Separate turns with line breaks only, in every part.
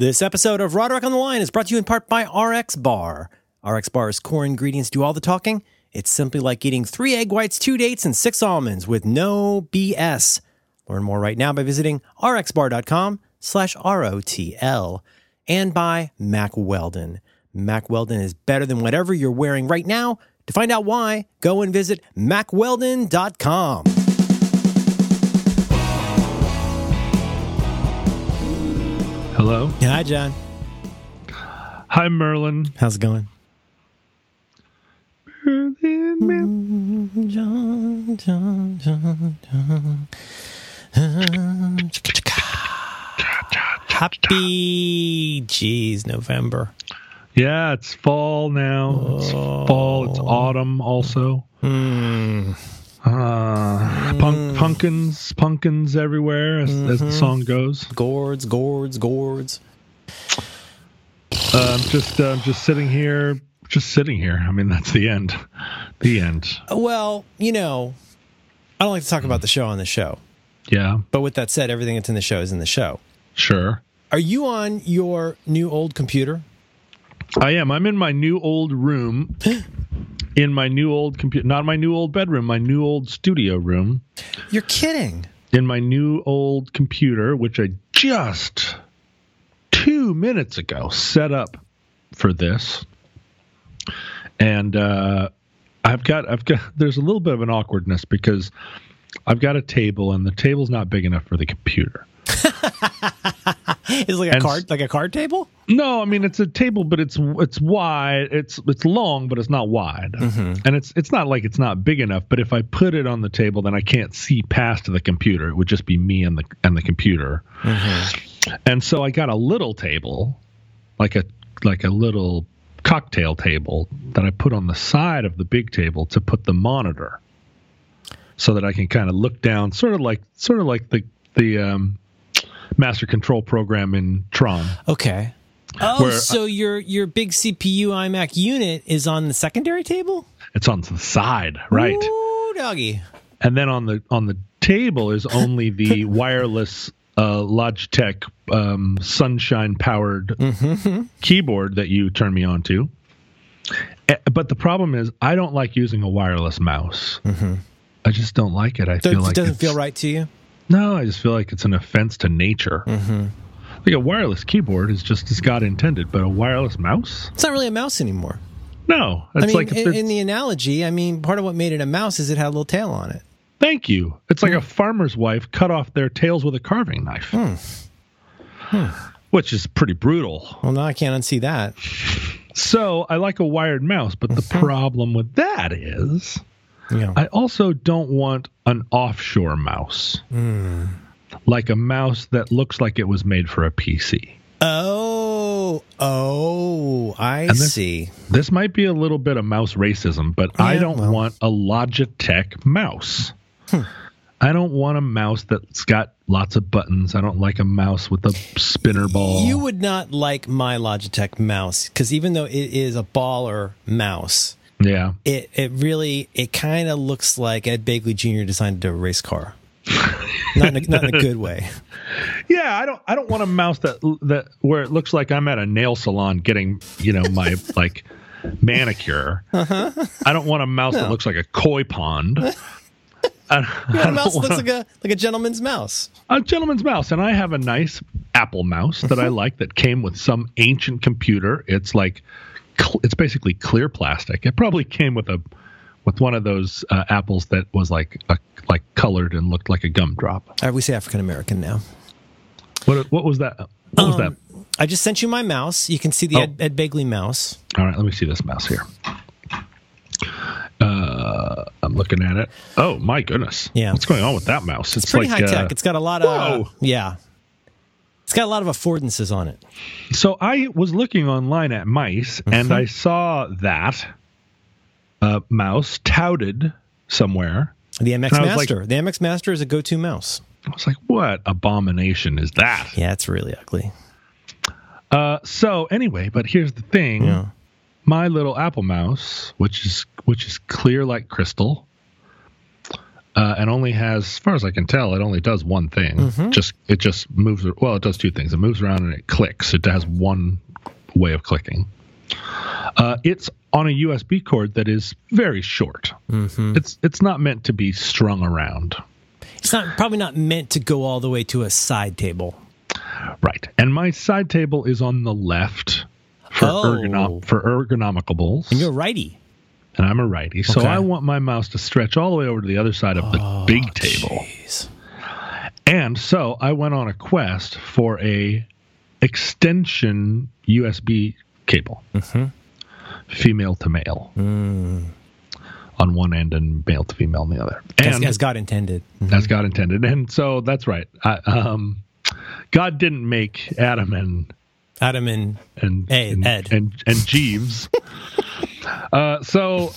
This episode of Roderick on the Line is brought to you in part by RX Bar. RX Bar's core ingredients do all the talking. It's simply like eating three egg whites, two dates, and six almonds with no BS. Learn more right now by visiting rxbar.com slash ROTL and by Mack Weldon. Mack Weldon is better than whatever you're wearing right now. To find out why, go and visit mackweldon.com.
Hello.
Hi, John.
Hi, Merlin.
How's it going? John, John, John, John. Happy, jeez, November.
Yeah, it's fall now. It's fall. It's autumn also.
Hmm.
Uh, punk, pumpkins, pumpkins everywhere, as, as the song goes.
Gourds, gourds, gourds.
Um, just, uh, just sitting here, just sitting here. I mean, that's the end. The end.
Well, you know, I don't like to talk about the show on the show.
Yeah,
But with that said, everything that's in the show is in the show.
sure.
Are you on your new old computer?
I am. I'm in my new old room. In my new old computer, not my new old bedroom, my new old studio room.
You're kidding.
in my new old computer, which I just two minutes ago set up for this. And uh, I've got, I've got, there's a little bit of an awkwardness because I've got a table and the table's not big enough for the computer.
It's like a
And-
card, like a card table.
No, I mean it's a table, but it's it's wide. It's it's long, but it's not wide, and it's it's not like it's not big enough. But if I put it on the table, then I can't see past the computer. It would just be me and the and the computer. And so I got a little table, like a like a little cocktail table that I put on the side of the big table to put the monitor, so that I can kind of look down, sort of like sort of like the the um, master control program in Tron.
Okay. Oh,
Where-
so your your big CPU iMac unit is on the secondary table,
It's on the side, right?
Ooh, doggy.
And then on the on the table is only the wireless uh, Logitech um, Sunshine powered keyboard that you turn me on to. Eh, But the problem is, I don't like using a wireless mouse. I just don't like it. I
So
feel
it
like
doesn't feel right to you.
No, I just feel like it's an offense to nature. Mm-hmm. Like a wireless keyboard is just as God intended, but a wireless mouse?
It's not really a mouse anymore.
No, it's
I mean,
like
in, in the analogy, I mean, part of what made it a mouse is it had a little tail on it.
Thank you. It's like hmm. a farmer's wife cut off their tails with a carving knife, hmm. Hmm. which is pretty brutal.
Well, now I can't unsee that.
So I like a wired mouse, but the mm-hmm. problem with that is
Yeah.
I also don't want an offshore mouse, hmm. like a mouse that looks like it was made for a PC.
oh, oh, I
this-
see.
This might be a little bit of mouse racism, but I don't
well.
want a Logitech mouse. Hmm. I don't want a mouse that's got lots of buttons. I don't like a mouse with a spinner ball.
You would not like my Logitech mouse because even though it is a baller mouse,
yeah.
it it really it kind of looks like Ed Begley Jr. designed a race car. not in a, not in a good way.
Yeah, I don't I don't want a mouse that that where it looks like I'm at a nail salon getting, you know, my like manicure.
Uh-huh.
I don't want a mouse that looks like a koi pond. I,
The mouse looks like a like a gentleman's mouse.
a gentleman's mouse and I have a nice Apple mouse that I
Uh-huh.
like that came with some ancient computer. It's like cl- it's basically clear plastic. It probably came with a with one of those uh, apples that was like a, like colored and looked like a gumdrop.
Right, we say African American now.
What what was that? What was that?
Um, I just sent you my mouse. You can see the
Oh.
Ed, Ed Begley mouse.
All right, let me see this mouse here. Uh, I'm looking at it. Oh my goodness!
Yeah.
what's going on with that mouse? It's,
Pretty
like
high tech.
uh,
It's got a lot of
whoa.
yeah. It's got a lot of affordances on it.
so I was looking online at mice,
Mm-hmm.
and I saw that uh, mouse touted somewhere.
The MX
was like-
Master. the MX Master is a go-to mouse.
I was like, "What abomination is that?"
Yeah, it's really ugly.
Uh, so anyway, but here's the thing:
Yeah.
my little Apple mouse, which is which is clear like crystal, uh, and only has, as far as I can tell, it only does one thing. Just it just moves. Well, it does two things. It moves around and it clicks. It has one way of clicking. Uh, it's on a USB cord that is very short. It's it's not meant to be strung around.
It's not probably not meant to go all the way to a side table.
Right. And my side table is on the left for
Oh.
ergonom- for ergonomicables.
And you're righty.
And I'm a righty. So I want my mouse to stretch all the way over to the other side of the oh, big table.
Jeez.
And so I went on a quest for a extension USB cable. Mm-hmm. Female to male. Mm. On one end and male to female on the other.
As,
And
as God intended. Mm-hmm.
as God intended. And so that's right. I, um, God didn't make Adam and
Adam and
and
Hey,
and,
Ed.
and, and Jeeves. uh, so,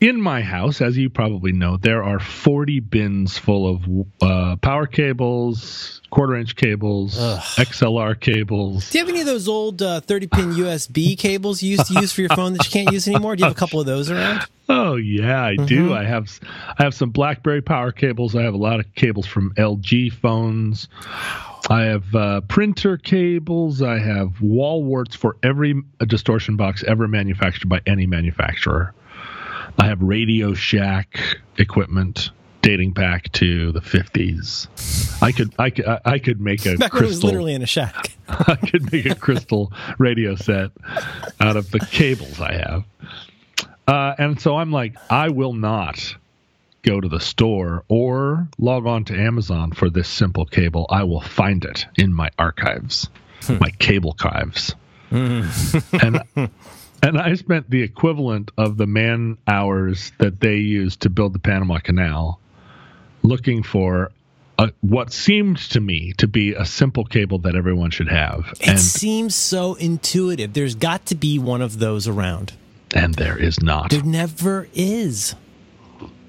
in my house, as you probably know, there are 40 bins full of uh, power cables, quarter inch cables, XLR cables.
Do you have any of those old uh, 30 pin USB cables you used to use for your phone that you can't use anymore? Do you have a couple of those around?
Oh yeah, I do.
Mm-hmm.
I have I have some BlackBerry power cables. I have a lot of cables from LG phones. I have uh, printer cables. I have wall warts for every distortion box ever manufactured by any manufacturer. I have Radio Shack equipment dating back to the 50s. I could I could I I could make a
when was
crystal
literally in a shack.
I could make a crystal radio set out of the cables I have. Uh, and so I'm like, I will not go to the store or log on to Amazon for this simple cable. I will find it in my archives, hmm. my cable archives. Hmm. and and I spent the equivalent of the man hours that they used to build the Panama Canal looking for a, what seemed to me to be a simple cable that everyone should have.
It
And
seems so intuitive. There's got to be one of those around.
and there is not.
There never is.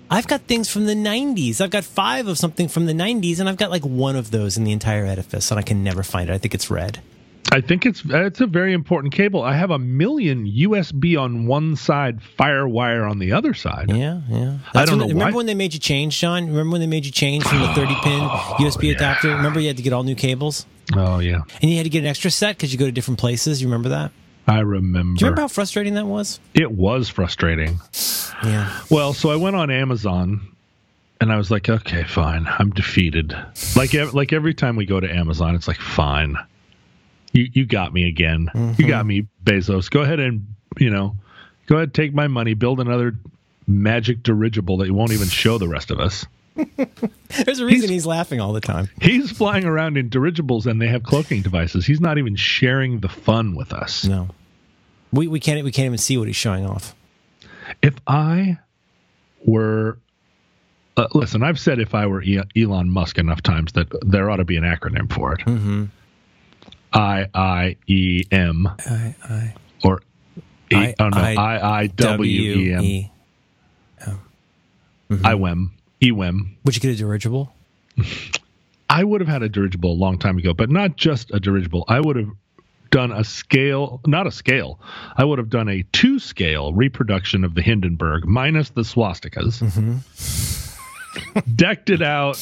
I've got things from the 90s. I've got five of something from the 90s, and I've got like one of those in the entire edifice, and I can never find it. I think it's red.
I think it's it's a very important cable. I have a million USB on one side, FireWire on the other side.
Yeah, yeah.
I don't
when-
know
Remember
why.
when they made you change, John? Remember when they made you change from the 30 pin oh, USB adapter? Remember you had to get all new cables?
Oh yeah,
And you had to get an extra set because you go to different places. You remember that?
I remember.
Do you remember how frustrating that was?
it was frustrating.
Yeah.
Well, so I went on Amazon and I was like, okay, fine. I'm defeated. Like like every time we go to Amazon, it's like, fine. You you got me again. You got mm-hmm. me, Bezos. Go ahead and, you know, go ahead take my money, build another magic dirigible that you won't even show the rest of us.
There's a reason he's laughing all the time.
He's flying around in dirigibles and they have cloaking devices. He's not even sharing the fun with us.
No. We, we can't we can't even see what he's showing off.
If I were uh, listen, I've said if I were Elon Musk enough times that there ought to be an acronym for it.
Mm-hmm.
I I E M
I, I,
or E,
I-
oh no
I-
I I W E M
E.
IWEM EWEM.
Would you get a dirigible?
I would have had a dirigible a long time ago, but not just a dirigible. I would have done a scale, not a scale. I would have done a two scale reproduction of the Hindenburg minus the swastikas, mm-hmm. decked it out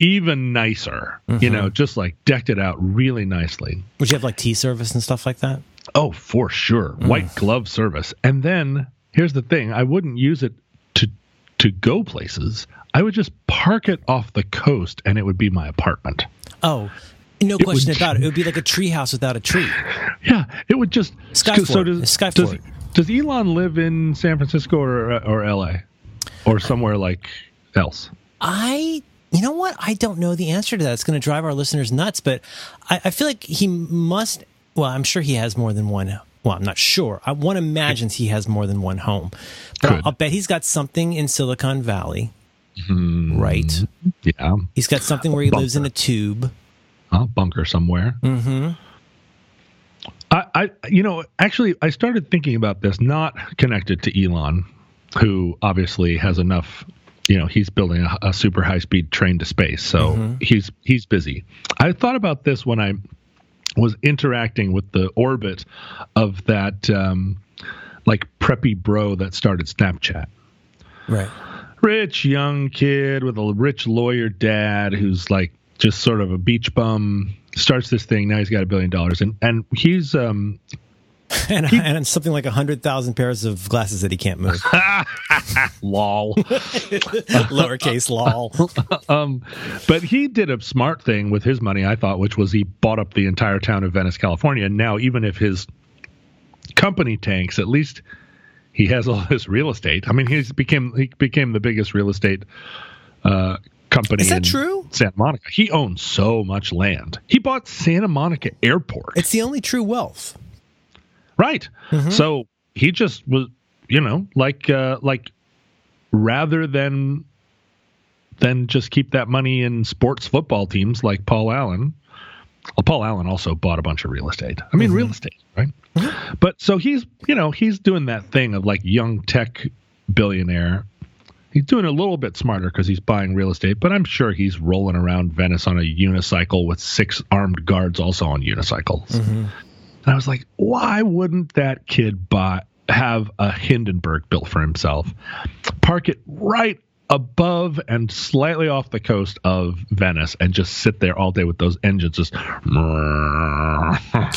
even nicer, you know, mm-hmm. just like decked it out really nicely.
Would you have like tea service and stuff like that?
Oh, for sure. Mm. White glove service. And then here's the thing I wouldn't use it to to go places. I would just park it off the coast and it would be my apartment.
Oh, no question
would-
about it. It would be like a tree house without a tree.
Yeah, it would just
Skyfort.
So does,
Skyfort.
does does Elon live in San Francisco or or L.A. or somewhere like else?
I, you know what? I don't know the answer to that. It's going to drive our listeners nuts, but I, I feel like he must. Well, I'm sure he has more than one. Well, I'm not sure. I, one imagines he has more than one home, but. I'll, I'll bet he's got something in Silicon Valley.
Hmm.
Right.
Yeah,
He's got something where he lives in a tube.
Bunker somewhere.
Mm-hmm.
I, I, you know, actually, I started thinking about this, not connected to Elon, who obviously has enough. You know, he's building a, a super high speed train to space, so he's he's busy. I thought about this when I was interacting with the orbit of that, um, like preppy bro that started Snapchat.
Right.
rich young kid with a rich lawyer dad who's like just sort of a beach bum starts this thing now he's got a billion dollars and and he's um
and, he, and something like a hundred thousand pairs of glasses that he can't move.
lol.
Lowercase lol.
um, but he did a smart thing with his money, I thought, which was he bought up the entire town of Venice, California. And now, even if his company tanks, at least he has all this real estate. I mean, he's became he became the biggest real estate uh, company.
Is that true?
Santa Monica. He owns so much land. He bought Santa Monica Airport.
It's the only true wealth.
Right. Mm-hmm. So he just was, you know, like uh, like rather than than just keep that money in sports football teams like Paul Allen. Well, Paul Allen also bought a bunch of real estate. I mean, mm-hmm. real estate, right? Mm-hmm. But so he's, you know, he's doing that thing of like young tech billionaire. He's doing a little bit smarter because he's buying real estate, but I'm sure he's rolling around Venice on a unicycle with six armed guards also on unicycles. Mm-hmm. And I was like, why wouldn't that kid buy have a Hindenburg built for himself? Park it right above and slightly off the coast of Venice and just sit there all day with those engines just Can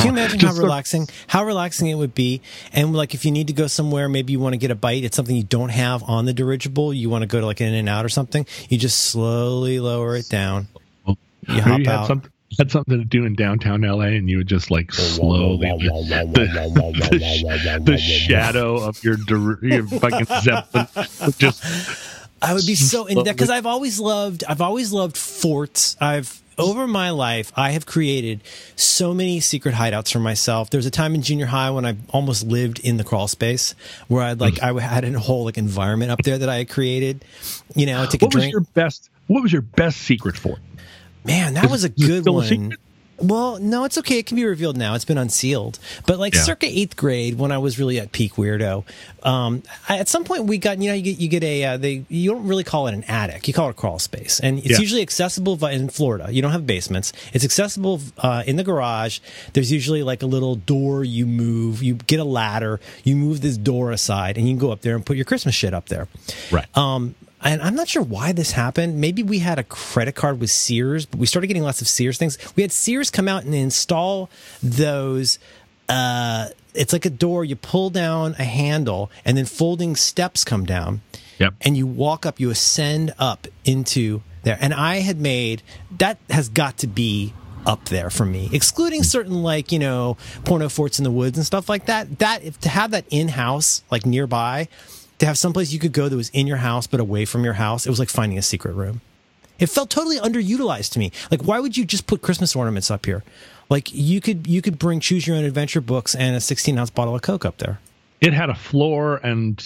you imagine how relaxing how relaxing it would be? And like if you need to go somewhere maybe you want to get a bite it's something you don't have on the dirigible you want to go to like an in and out or something you just slowly lower it down. You hop out. something
had something to do in downtown LA and you would just like slowly the, the, the shadow of your, your fucking zeppelin just
I would be so into that because I've always loved I've always loved forts. I've over my life, I have created so many secret hideouts for myself. There was a time in junior high when I almost lived in the crawl space where I'd like, mm. I had a whole like environment up there that I had created. You know, I take
what
a drink.
was your best, what was your best secret fort?
Man, that was a good one. Well, no, it's okay. It can be revealed now. It's been unsealed. But like yeah. circa eighth grade, when I was really at peak weirdo, um, I, at some point we got you know you get you get a uh, they you don't really call it an attic. You call it a crawl space, and it's yeah. usually accessible in Florida. You don't have basements. It's accessible uh, in the garage. There's usually like a little door you move. You get a ladder. You move this door aside, and you can go up there and put your Christmas shit up there.
Right.
Um, and I'm not sure why this happened. Maybe we had a credit card with Sears, but we started getting lots of Sears things. We had Sears come out and install those. Uh, it's like a door. You pull down a handle, and then folding steps come down.
Yep.
And you walk up. You ascend up into there. And I had made that has got to be up there for me, excluding certain like you know porno forts in the woods and stuff like that. That if, to have that in house, like nearby to have someplace you could go that was in your house but away from your house, it was like finding a secret room. It felt totally underutilized to me. Like, why would you just put Christmas ornaments up here? Like, you could you could bring choose your own adventure books and a 16 ounce bottle of Coke up there.
It had a floor and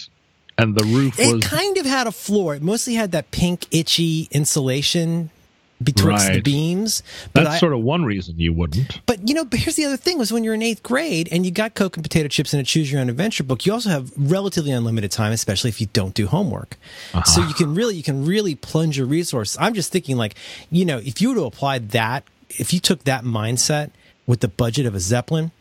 and the roof was.
It kind of had a floor. It mostly had that pink itchy insulation betwixt right. the beams.
That's I, sort of one reason you wouldn't.
But you know, but here's the other thing: was when you're in eighth grade and you got Coke and potato chips and a choose your own adventure book, you also have relatively unlimited time, especially if you don't do homework. Uh-huh. So you can really you can really plunge your resources. I'm just thinking, like, you know, if you were to apply that, if you took that mindset with the budget of a Zeppelin,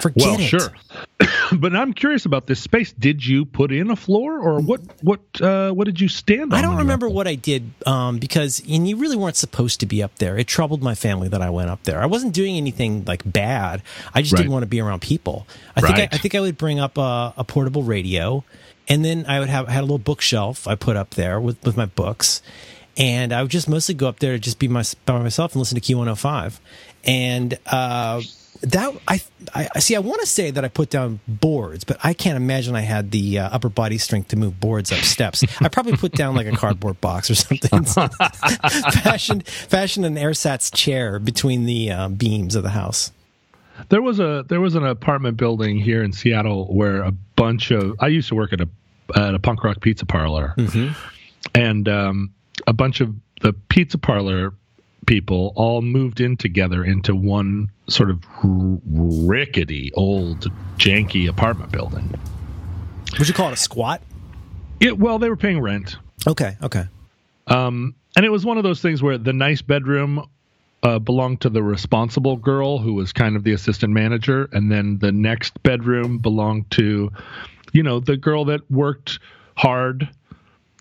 Forget
well,
it.
sure. but I'm curious about this space. Did you put in a floor, or what? What? Uh, what did you stand on?
I don't remember what I did um, because and you really weren't supposed to be up there. It troubled my family that I went up there. I wasn't doing anything like bad. I just right. didn't want to be around people. I right. think I, I, think I would bring up a, a, portable radio, and then I would have I had a little bookshelf I put up there with with my books. And I would just mostly go up there to just be my, by myself and listen to Key 105. And uh, that I, I see. I want to say that I put down boards, but I can't imagine I had the uh, upper body strength to move boards up steps. I probably put down like a cardboard box or something. fashioned fashioned an ersatz chair between the uh, beams of the house.
There was a there was an apartment building here in Seattle where a bunch of I used to work at a at a punk rock pizza parlor, mm-hmm. and um, a bunch of the pizza parlor people all moved in together into one sort of rickety, old, janky apartment building.
Would you call it a squat?
Yeah, well, they were paying rent.
Okay, okay.
Um, and it was one of those things where the nice bedroom uh, belonged to the responsible girl who was kind of the assistant manager, and then the next bedroom belonged to, you know, the girl that worked hard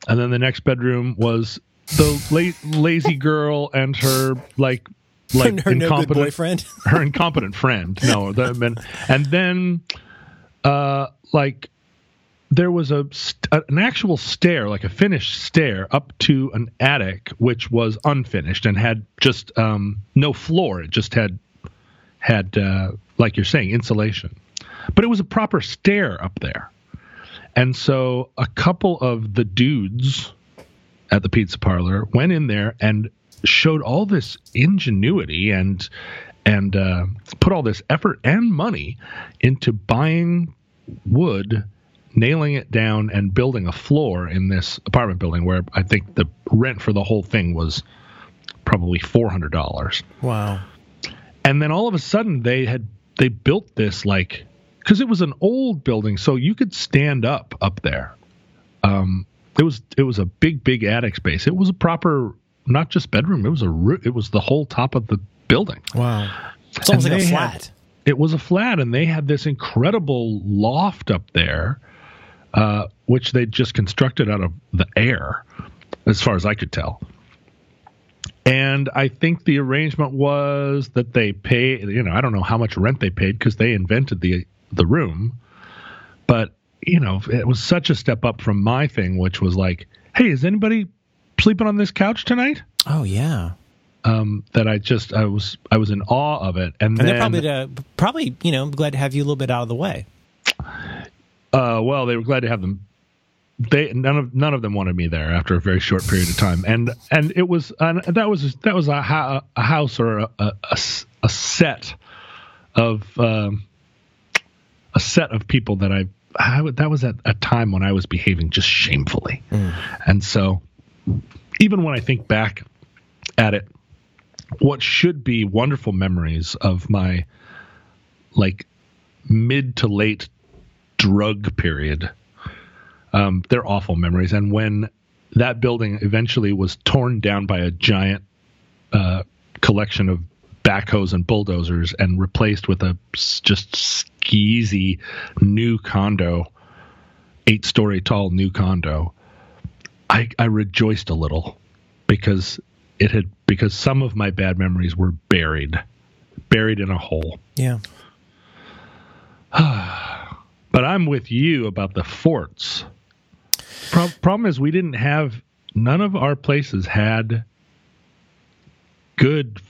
and then the next bedroom was the late lazy girl and her like like
her no
incompetent
boyfriend.
her incompetent friend. No, the, and, and then uh like there was a st- an actual stair, like a finished stair, up to an attic which was unfinished and had just um, no floor. It just had had uh, like you're saying insulation, but it was a proper stair up there. And so a couple of the dudes at the pizza parlor went in there and showed all this ingenuity and and uh, put all this effort and money into buying wood nailing it down and building a floor in this apartment building where I think the rent for the whole thing was probably four hundred dollars.
Wow.
And then all of a sudden they had they built this like because it was an old building, so you could stand up up there. Um, it was it was a big big attic space. It was a proper not just bedroom. It was a it was the whole top of the building.
Wow. It's almost
And
like a flat.
had- it was a flat and they had this incredible loft up there uh, which they just constructed out of the air as far as i could tell and i think the arrangement was that they pay you know i don't know how much rent they paid because they invented the the room but you know it was such a step up from my thing which was like hey is anybody sleeping on this couch tonight
oh yeah.
um, that i just i was i was in awe of it and,
And
then
they're probably uh, probably you know glad to have you a little bit out of the way.
Uh, well, they were glad to have them. They none of none of them wanted me there after a very short period of time, and and it was and that was that was a, ho- a house or a a set of um, a set of people that I, I would- that was at a time when I was behaving just shamefully, and so even when I think back at it, what should be wonderful memories of my like mid to late drug period. Um, they're awful memories. And when that building eventually was torn down by a giant uh, collection of backhoes and bulldozers and replaced with a just skeezy new condo, eight story tall new condo, I, I rejoiced a little because it had because some of my bad memories were buried, buried in a hole.
Yeah.
But I'm with you about the forts. Pro- problem is, we didn't have none of our places had good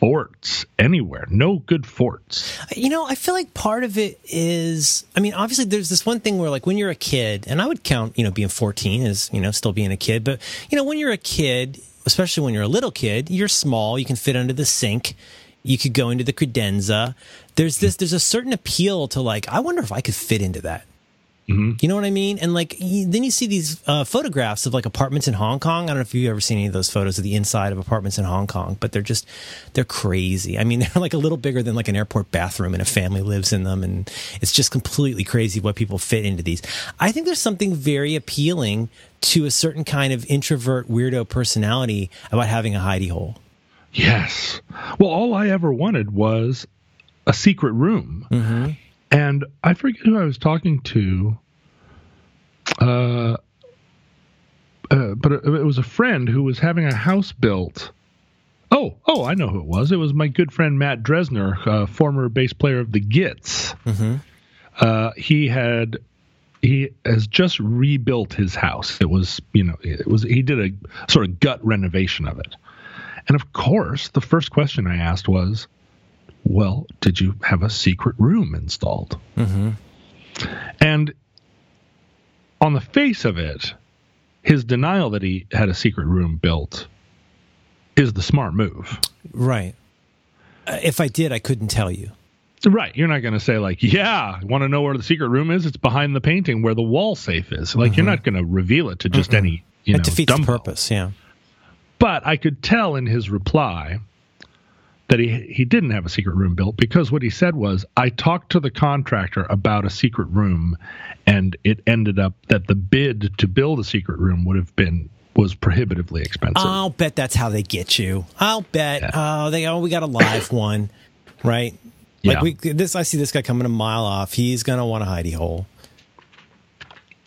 forts anywhere. No good forts.
You know, I feel like part of it is, I mean, obviously there's this one thing where like when you're a kid, and I would count, you know, being 14 as, you know, still being a kid, but you know, when you're a kid, especially when you're a little kid, you're small, you can fit under the sink. You could go into the credenza. There's this, there's a certain appeal to like, I wonder if I could fit into that. You know what I mean? And like, then you see these uh, photographs of like apartments in Hong Kong. I don't know if you've ever seen any of those photos of the inside of apartments in Hong Kong, but they're just, they're crazy. I mean, they're like a little bigger than like an airport bathroom and a family lives in them. And it's just completely crazy what people fit into these. I think there's something very appealing to a certain kind of introvert weirdo personality about having a hidey hole.
Yes. Well, all I ever wanted was a secret room. And I forget who I was talking to. Uh, uh, but it, it was a friend who was having a house built. Oh, oh, I know who it was. It was my good friend Matt Dresdner, uh, former bass player of the Gits. Uh, he had he has just rebuilt his house. It was, you know, it was he did a sort of gut renovation of it. And of course, the first question I asked was, "Well, did you have a secret room installed?" Mm-hmm. And on the face of it, his denial that he had a secret room built is the smart move.
Right. Uh, if I did, I couldn't tell you.
Right. You're not going to say, like, yeah, want to know where the secret room is? It's behind the painting where the wall safe is. Like, you're not going to reveal it to just any, you
It
know,
defeats the
dumbo.
purpose. Yeah.
But I could tell in his reply that he he didn't have a secret room built because what he said was, I talked to the contractor about a secret room, and it ended up that the bid to build a secret room would have been was prohibitively expensive.
I'll bet that's how they get you. I'll bet.
Yeah.
Oh, they oh we got a live one, right? Like
Yeah.
we this I see this guy coming a mile off. He's gonna want a hidey hole.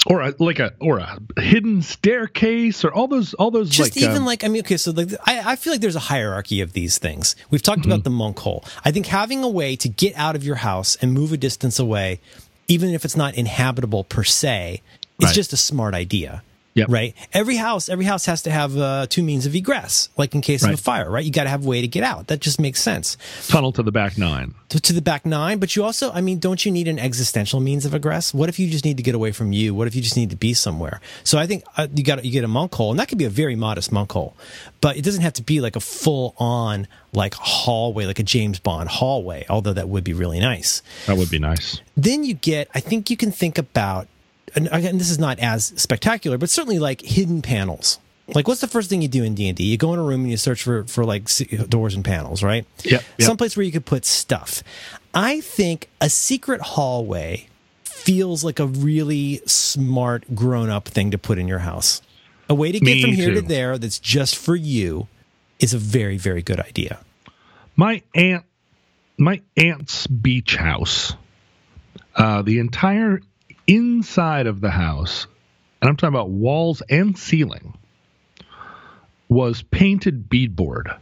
Or a, like a or a hidden staircase or all those all those
just
like
even
um,
like I mean, okay, so like I, I feel like there's a hierarchy of these things. We've talked
Mm-hmm.
about the monk hole. I think having a way to get out of your house and move a distance away, even if it's not inhabitable per se, is
Right.
just a smart idea.
Yep.
Right. Every house, every house has to have uh, two means of egress, like in case of a fire. Right. You got to have a way to get out. That just makes sense.
tunnel to the back nine.
to, to the back nine, but you also, I mean, don't you need an existential means of egress? What if you just need to get away from you? What if you just need to be somewhere? So I think uh, you got you get a monk hole, and that could be a very modest monk hole, but it doesn't have to be like a full on like hallway, like a James Bond hallway. Although that would be really nice.
That would be nice.
Then you get, I think you can think about, and again, this is not as spectacular, but certainly like hidden panels. Like, what's the first thing you do in D and D? You go in a room and you search for for like doors and panels, right?
Yep, yep.
Someplace where you could put stuff. I think a secret hallway feels like a really smart, grown up thing to put in your house. A way to get
Me
from here to there that's just for you is a very, very good idea.
My aunt, my aunt's beach house, uh, the entire inside of the house, and I'm talking about walls and ceiling, was painted beadboard.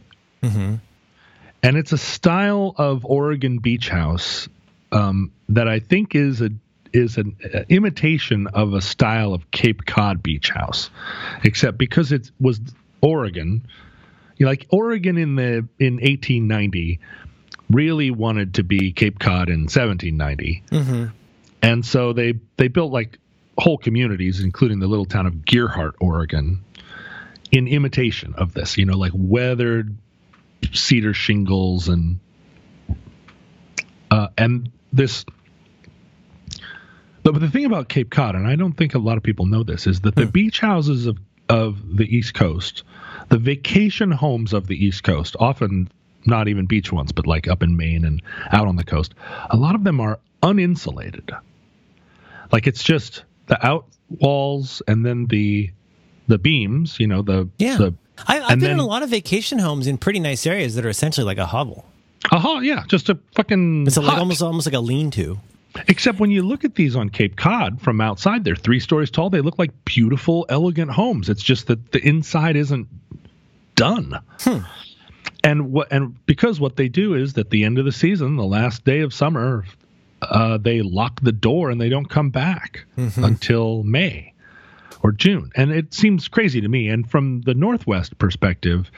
And it's a style of Oregon beach house um, that I think is a is an uh, imitation of a style of Cape Cod beach house, except because it was Oregon, you know, like Oregon in the in 1890 really wanted to be Cape Cod in 1790, and so they they built like whole communities, including the little town of Gearhart, Oregon, in imitation of this. You know, like weathered cedar shingles and uh, and this. But the thing about Cape Cod, and I don't think a lot of people know this, is that the beach houses of of the East Coast, the vacation homes of the East Coast, often not even beach ones, but like up in Maine and out on the coast, a lot of them are uninsulated. Like it's just the out walls and then the the beams, you know, the
Yeah.
the
I, I've
And
been in a lot of vacation homes in pretty nice areas that are essentially like a hovel.
aha, yeah, just a fucking
It's a, like almost almost like a lean-to.
Except when you look at these on Cape Cod from outside, they're three stories tall. They look like beautiful, elegant homes. It's just that the inside isn't done. Hmm. And what and because what they do is at the end of the season, the last day of summer, uh, they lock the door and they don't come back until May or June. And it seems crazy to me. And from the Northwest perspective,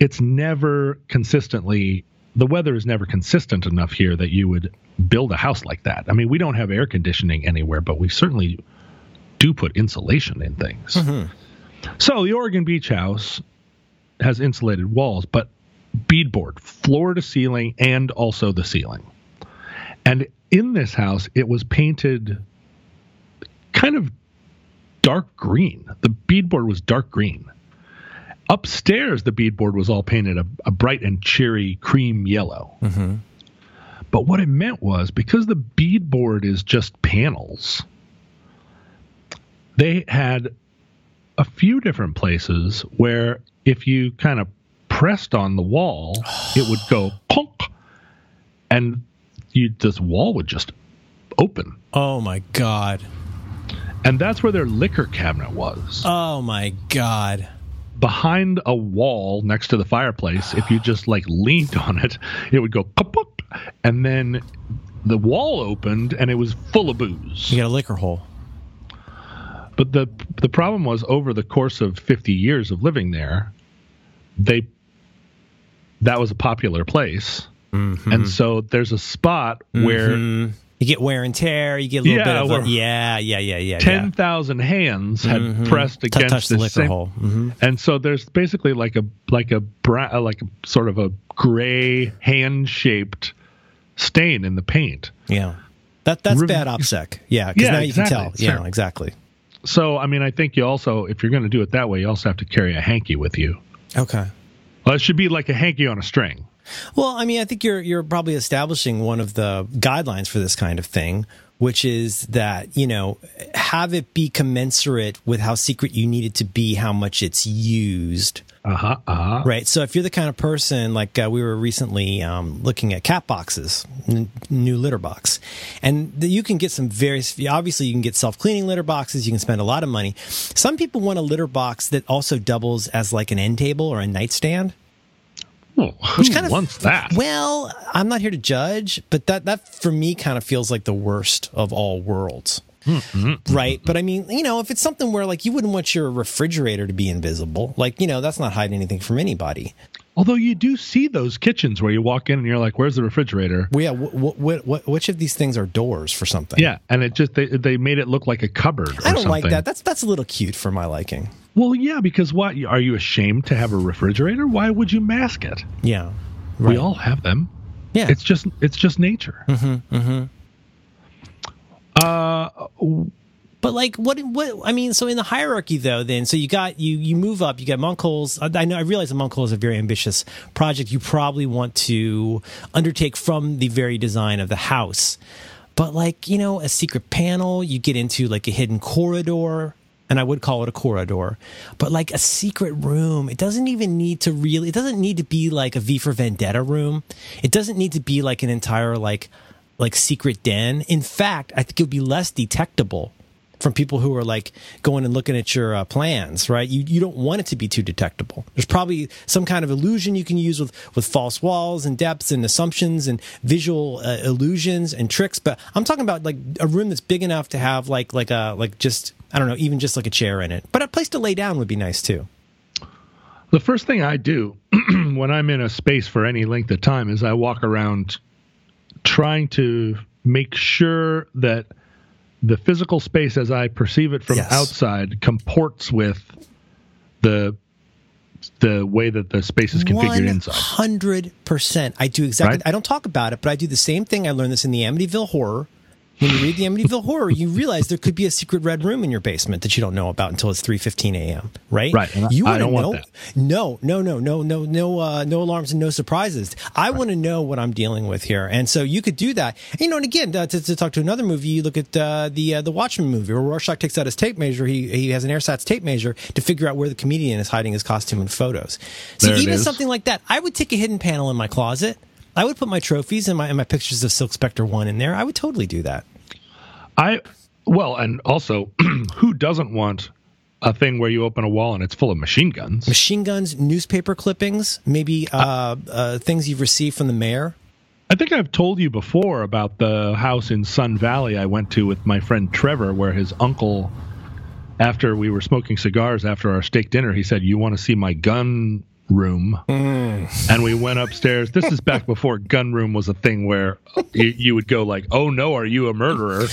it's never consistently the weather is never consistent enough here that you would build a house like that. I mean, we don't have air conditioning anywhere, but we certainly do put insulation in things. So the Oregon Beach House has insulated walls, but beadboard, floor to ceiling, and also the ceiling. And in this house, it was painted kind of dark green. The beadboard was dark green. Upstairs, the beadboard was all painted a, a bright and cheery cream yellow. Mm-hmm. But what it meant was because the beadboard is just panels, they had a few different places where if you kind of pressed on the wall, it would go punk, and you this wall would just open.
Oh my god.
And that's where their liquor cabinet was.
Oh my god.
behind a wall next to the fireplace, if you just like leaned on it, it would go pop, pop, and then the wall opened and it was full of booze.
You got a liquor hole.
But the the problem was over the course of 50 years of living there, they that was a popular place. And so there's a spot where
Mm. You get wear and tear. You get a little
Yeah,
bit of
where-
a, yeah, yeah, yeah, yeah.
ten thousand hands had pressed
yeah.
against
touch the
this
liquor
same,
hole. hmm
and so there's basically like a like a bra- uh, like a sort of a gray hand shaped stain in the paint.
Yeah, that that's
Rev-
bad opsec. Yeah, because
Yeah,
now you can
exactly.
tell. Yeah,
Sure.
exactly.
So I mean, I think you also, if you're going to do it that way, you also have to carry a hanky with you.
Okay.
Well, it should be like a hanky on a string.
Well, I mean, I think you're you're probably establishing one of the guidelines for this kind of thing, which is that, you know, have it be commensurate with how secret you need it to be, how much it's used.
Uh-huh, uh-huh.
Right. So if you're the kind of person like uh, we were recently um, looking at cat boxes, n- new litter box, and the, you can get some various. Obviously, you can get self cleaning litter boxes. You can spend a lot of money. Some people want a litter box that also doubles as like an end table or a nightstand.
Oh, who
Which kind of
wants that?
Well, I'm not here to judge, but that that for me kind of feels like the worst of all worlds. Mm-hmm. Right. But I mean, you know, if it's something where like you wouldn't want your refrigerator to be invisible, like, you know, that's not hiding anything from anybody.
Although you do see those kitchens where you walk in and you're like, "Where's the refrigerator?"
Well, yeah. Wh- wh- wh- which of these things are doors for something?
Yeah, and it just they they made it look like a cupboard. Or
I don't
something.
like that. That's that's a little cute for my liking.
Well, yeah, because what are you ashamed to have a refrigerator? Why would you mask it?
Yeah.
We all have them.
Yeah.
It's just it's just nature. Mm-hmm, Uh,
But like, what? What? I mean, so in the hierarchy, though, then so you got you you move up. You got Monk Holes. I, I know. I realize that Monk Hole is a very ambitious project. You probably want to undertake from the very design of the house. But like, you know, a secret panel, you get into like a hidden corridor. And I would call it a corridor, but like a secret room. It doesn't even need to really. It doesn't need to be like a V for Vendetta room. It doesn't need to be like an entire like like secret den. In fact, I think it would be less detectable from people who are like going and looking at your uh, plans, right? You you don't want it to be too detectable. There's probably some kind of illusion you can use with with false walls and depths and assumptions and visual uh, illusions and tricks. But I'm talking about like a room that's big enough to have like like a like just I don't know, even just like a chair in it. But a place to lay down would be nice too.
the first thing I do when I'm in a space for any length of time is I walk around trying to make sure that the physical space as I perceive it from
Yes.
outside comports with the the way that the space is configured inside.
Hundred percent. I do exactly.
Right?
I don't talk about it, but I do the same thing. I learned this in the Amityville Horror. When you read the Amityville Horror, you realize there could be a secret red room in your basement that you don't know about until it's three fifteen a.m. Right?
Right, and
You
I don't want
know?
that.
No, no, no, no, no, no, uh, no alarms and no surprises. I want to know what I'm dealing with here, and so you could do that. And, you know, and again, uh, to, to talk to another movie, you look at uh, the uh, the Watchmen movie, where Rorschach takes out his tape measure. He he has an ersatz tape measure to figure out where the comedian is hiding his costume and photos. See,
There
even
is.
something like that, I would take a hidden panel in my closet. I would put my trophies and my and my pictures of Silk Spectre one in there. I would totally do that.
I well, and also, who doesn't want a thing where you open a wall and it's full of machine guns?
Machine guns, newspaper clippings, maybe uh, uh, things you've received from the mayor.
I think I've told you before about the house in Sun Valley I went to with my friend Trevor, where his uncle, after we were smoking cigars after our steak dinner, he said, "You want to see my gun room?" Mm. And we went upstairs. This is back before gun room was a thing where you, you would go like, "Oh no, are you a murderer?"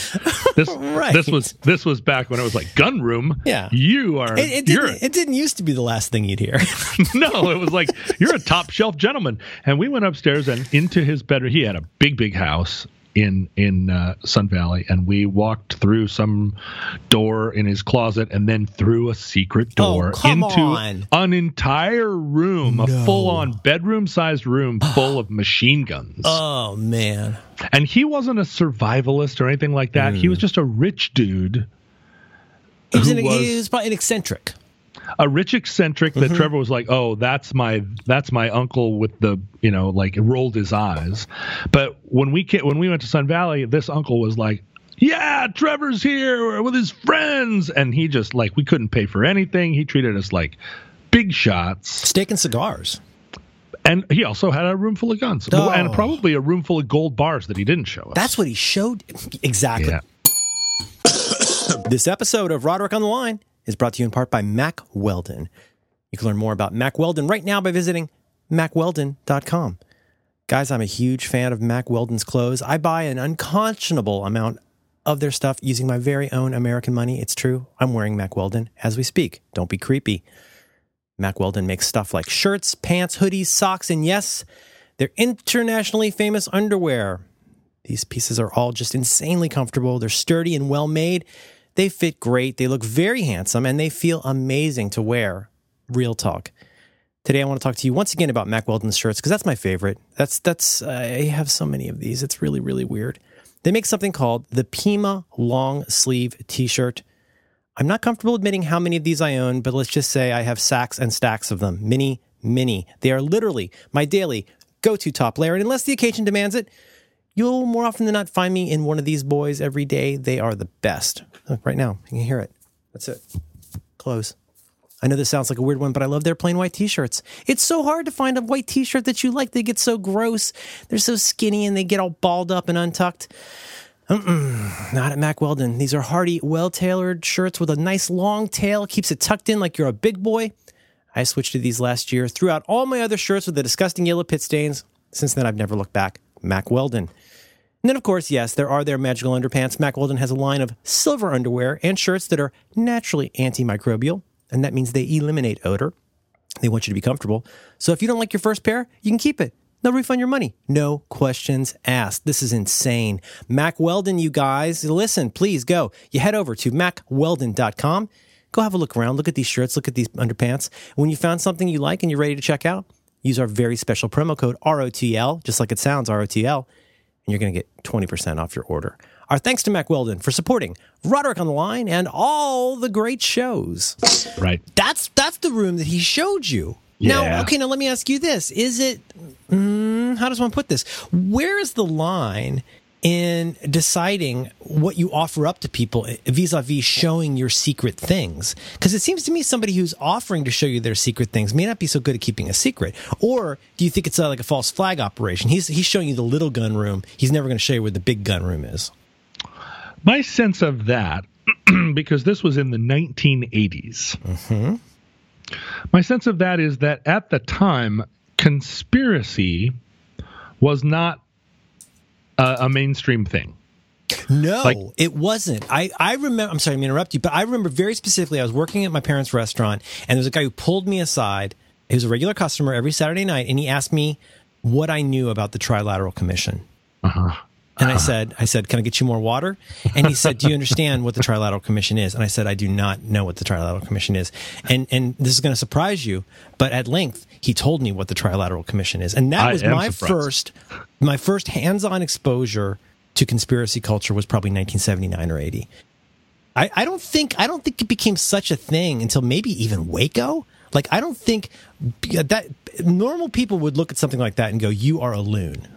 This
Right.
this was this was back when it was like gun room.
Yeah.
you are.
It, it didn't. It didn't used to be the last thing you'd hear.
no, it was like you're a top shelf gentleman. And we went upstairs and into his bedroom. He had a big, big house in in uh, Sun Valley, and we walked through some door in his closet, and then through a secret
Oh,
door
come
into
on.
an entire room, a full on bedroom sized room full of machine guns.
oh man.
and he wasn't a survivalist or anything like that. He was just a rich dude.
He was, an,
was-
he was probably an eccentric.
A rich eccentric
Mm-hmm.
that Trevor was like, "Oh, that's my that's my uncle with the you know like rolled his eyes." But when we ca- when we went to Sun Valley, this uncle was like, "Yeah, Trevor's here with his friends," and he just like we couldn't pay for anything. He treated us like big shots,
Steak and cigars.
and he also had a room full of guns
Oh.
and probably a room full of gold bars that he didn't show us.
That's what he showed. Exactly.
yeah.
This episode of Roderick on the Line is brought to you in part by Mack Weldon. You can learn more about Mack Weldon right now by visiting mackweldon.com. Guys, I'm a huge fan of Mack Weldon's clothes. I buy an unconscionable amount of their stuff using my very own American money. It's true. I'm wearing Mack Weldon as we speak. Don't be creepy. Mack Weldon makes stuff like shirts, pants, hoodies, socks, and yes, their internationally famous underwear. These pieces are all just insanely comfortable. They're sturdy and well made. They fit great. They look very handsome and they feel amazing to wear. Real talk. Today I want to talk to you once again about Mack Weldon's shirts because that's my favorite. That's that's uh, I have so many of these. It's really really weird. They make something called the Pima long sleeve t shirt. I'm not comfortable admitting how many of these I own, but let's just say I have sacks and stacks of them. Many, many. They are literally my daily go to top layer. And unless the occasion demands it, you'll more often than not find me in one of these boys every day. They are the best. Look, right now, you can hear it. That's it. Close. I know this sounds like a weird one, but I love their plain white t-shirts. It's so hard to find a white t-shirt that you like. They get so gross. They're so skinny and they get all balled up and untucked. Mm-mm, not at Mack Weldon. These are hardy, well-tailored shirts with a nice long tail. Keeps it tucked in like you're a big boy. I switched to these last year. Threw out all my other shirts with the disgusting yellow pit stains. Since then, I've never looked back. Mack Weldon. And then, of course, yes, there are their magical underpants. Mack Weldon has a line of silver underwear and shirts that are naturally antimicrobial, and that means they eliminate odor. They want you to be comfortable. So if you don't like your first pair, you can keep it. They'll refund your money. No questions asked. This is insane. Mack Weldon, you guys, listen, please go. You head over to mackweldon.com. Go have a look around. Look at these shirts. Look at these underpants. When you found something you like and you're ready to check out, use our very special promo code ROTL, just like it sounds, ROTL, and you're going to get 20% off your order. Our thanks to Mack Weldon for supporting Roderick on the Line and all the great shows.
Right.
That's that's the room that he showed you.
Yeah.
Now, okay, now let me ask you this: Is it? Mm, how does one put this? Where is the line in deciding what you offer up to people vis-a-vis showing your secret things? Because it seems to me somebody who's offering to show you their secret things may not be so good at keeping a secret. Or do you think it's uh, like a false flag operation? He's he's showing you the little gun room. He's never going to show you where the big gun room is.
My sense of that, because this was in the 1980s,
Mm-hmm.
my sense of that is that at the time, conspiracy was not a, a mainstream thing.
No,
Like-
it wasn't. I, I remember, I'm sorry, I'm interrupt you, but I remember very specifically, I was working at my parents' restaurant and there was a guy who pulled me aside. He was a regular customer every Saturday night and he asked me what I knew about the Trilateral Commission.
Uh-huh.
And I uh-huh. said, I said, can I get you more water? And he said, do you understand what the Trilateral Commission is? And I said, I do not know what the Trilateral Commission is. And, and this is going to surprise you, but at length, he told me what the Trilateral Commission is. And that
I
was my
surprised.
first, my first hands-on exposure to conspiracy culture was probably 1979 or 80. I, I don't think, I don't think it became such a thing until maybe even Waco. Like, I don't think that normal people would look at something like that and go, you are a loon.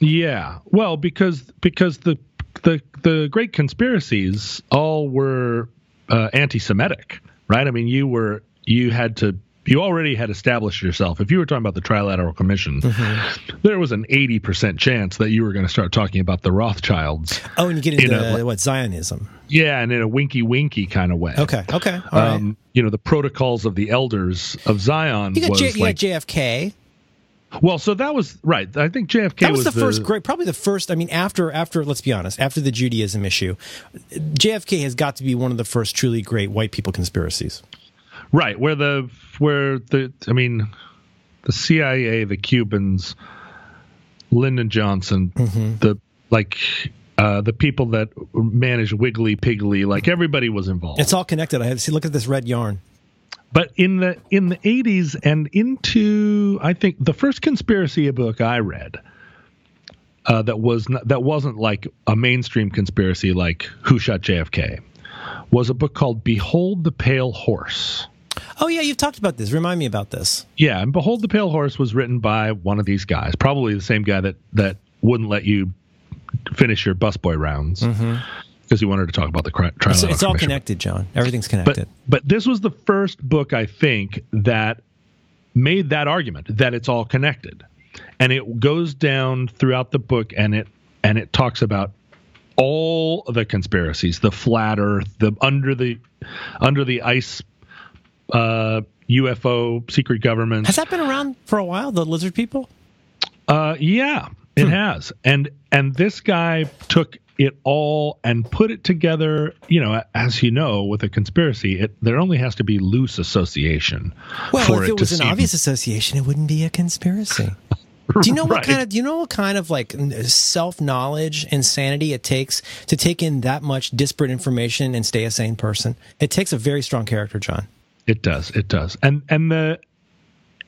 Yeah. Well, because because the the the great conspiracies all were uh, anti-Semitic, right? I mean, you were you had to you already had established yourself. If you were talking about the Trilateral Commission, there was an eighty percent chance that you were going to start talking about the Rothschilds.
Oh, and you get into
know, like-
what Zionism?
Yeah, and in a winky winky kind of way.
Okay, okay, all right.
Um, you know, the protocols of the elders of Zion
you got,
was
J- you
like
got JFK.
Well, so that was right. I think JFK
That was, the, first great, probably the first. I mean, after after let's be honest, after the Judaism issue, JFK has got to be one of the first truly great white people conspiracies.
Right, where the where the I mean, the CIA, the Cubans, Lyndon Johnson,
Mm-hmm.
the like uh, the people that managed Wiggly Piggly, like everybody was involved.
It's all connected. I have see. Look at this red yarn.
But in the in the 80s and into I think the first conspiracy book I read uh, that was not, that wasn't like a mainstream conspiracy like who shot JFK was a book called Behold the Pale Horse.
Oh yeah, you've talked about this. Remind me about this.
Yeah, and Behold the Pale Horse was written by one of these guys, probably the same guy that that wouldn't let you finish your busboy rounds because he wanted to talk about the cri- trial.
It's, it's all connected, John. Everything's connected.
But but this was the first book I think that made that argument that it's all connected, and it goes down throughout the book, and it and it talks about all the conspiracies, the flat Earth, the under the under the ice, uh, UFO, secret government.
Has that been around for a while? The lizard people.
Uh, yeah, it has, and and this guy took it all and put it together. You know, as you know, with a conspiracy, it there only has to be loose association.
Well,
for
if it
to
was an
seem-
obvious association, it wouldn't be a conspiracy. Do you know what
Right.
kind of do you know what kind of like self knowledge and sanity it takes to take in that much disparate information and stay a sane person? It takes a very strong character, John.
It does. It does. And and the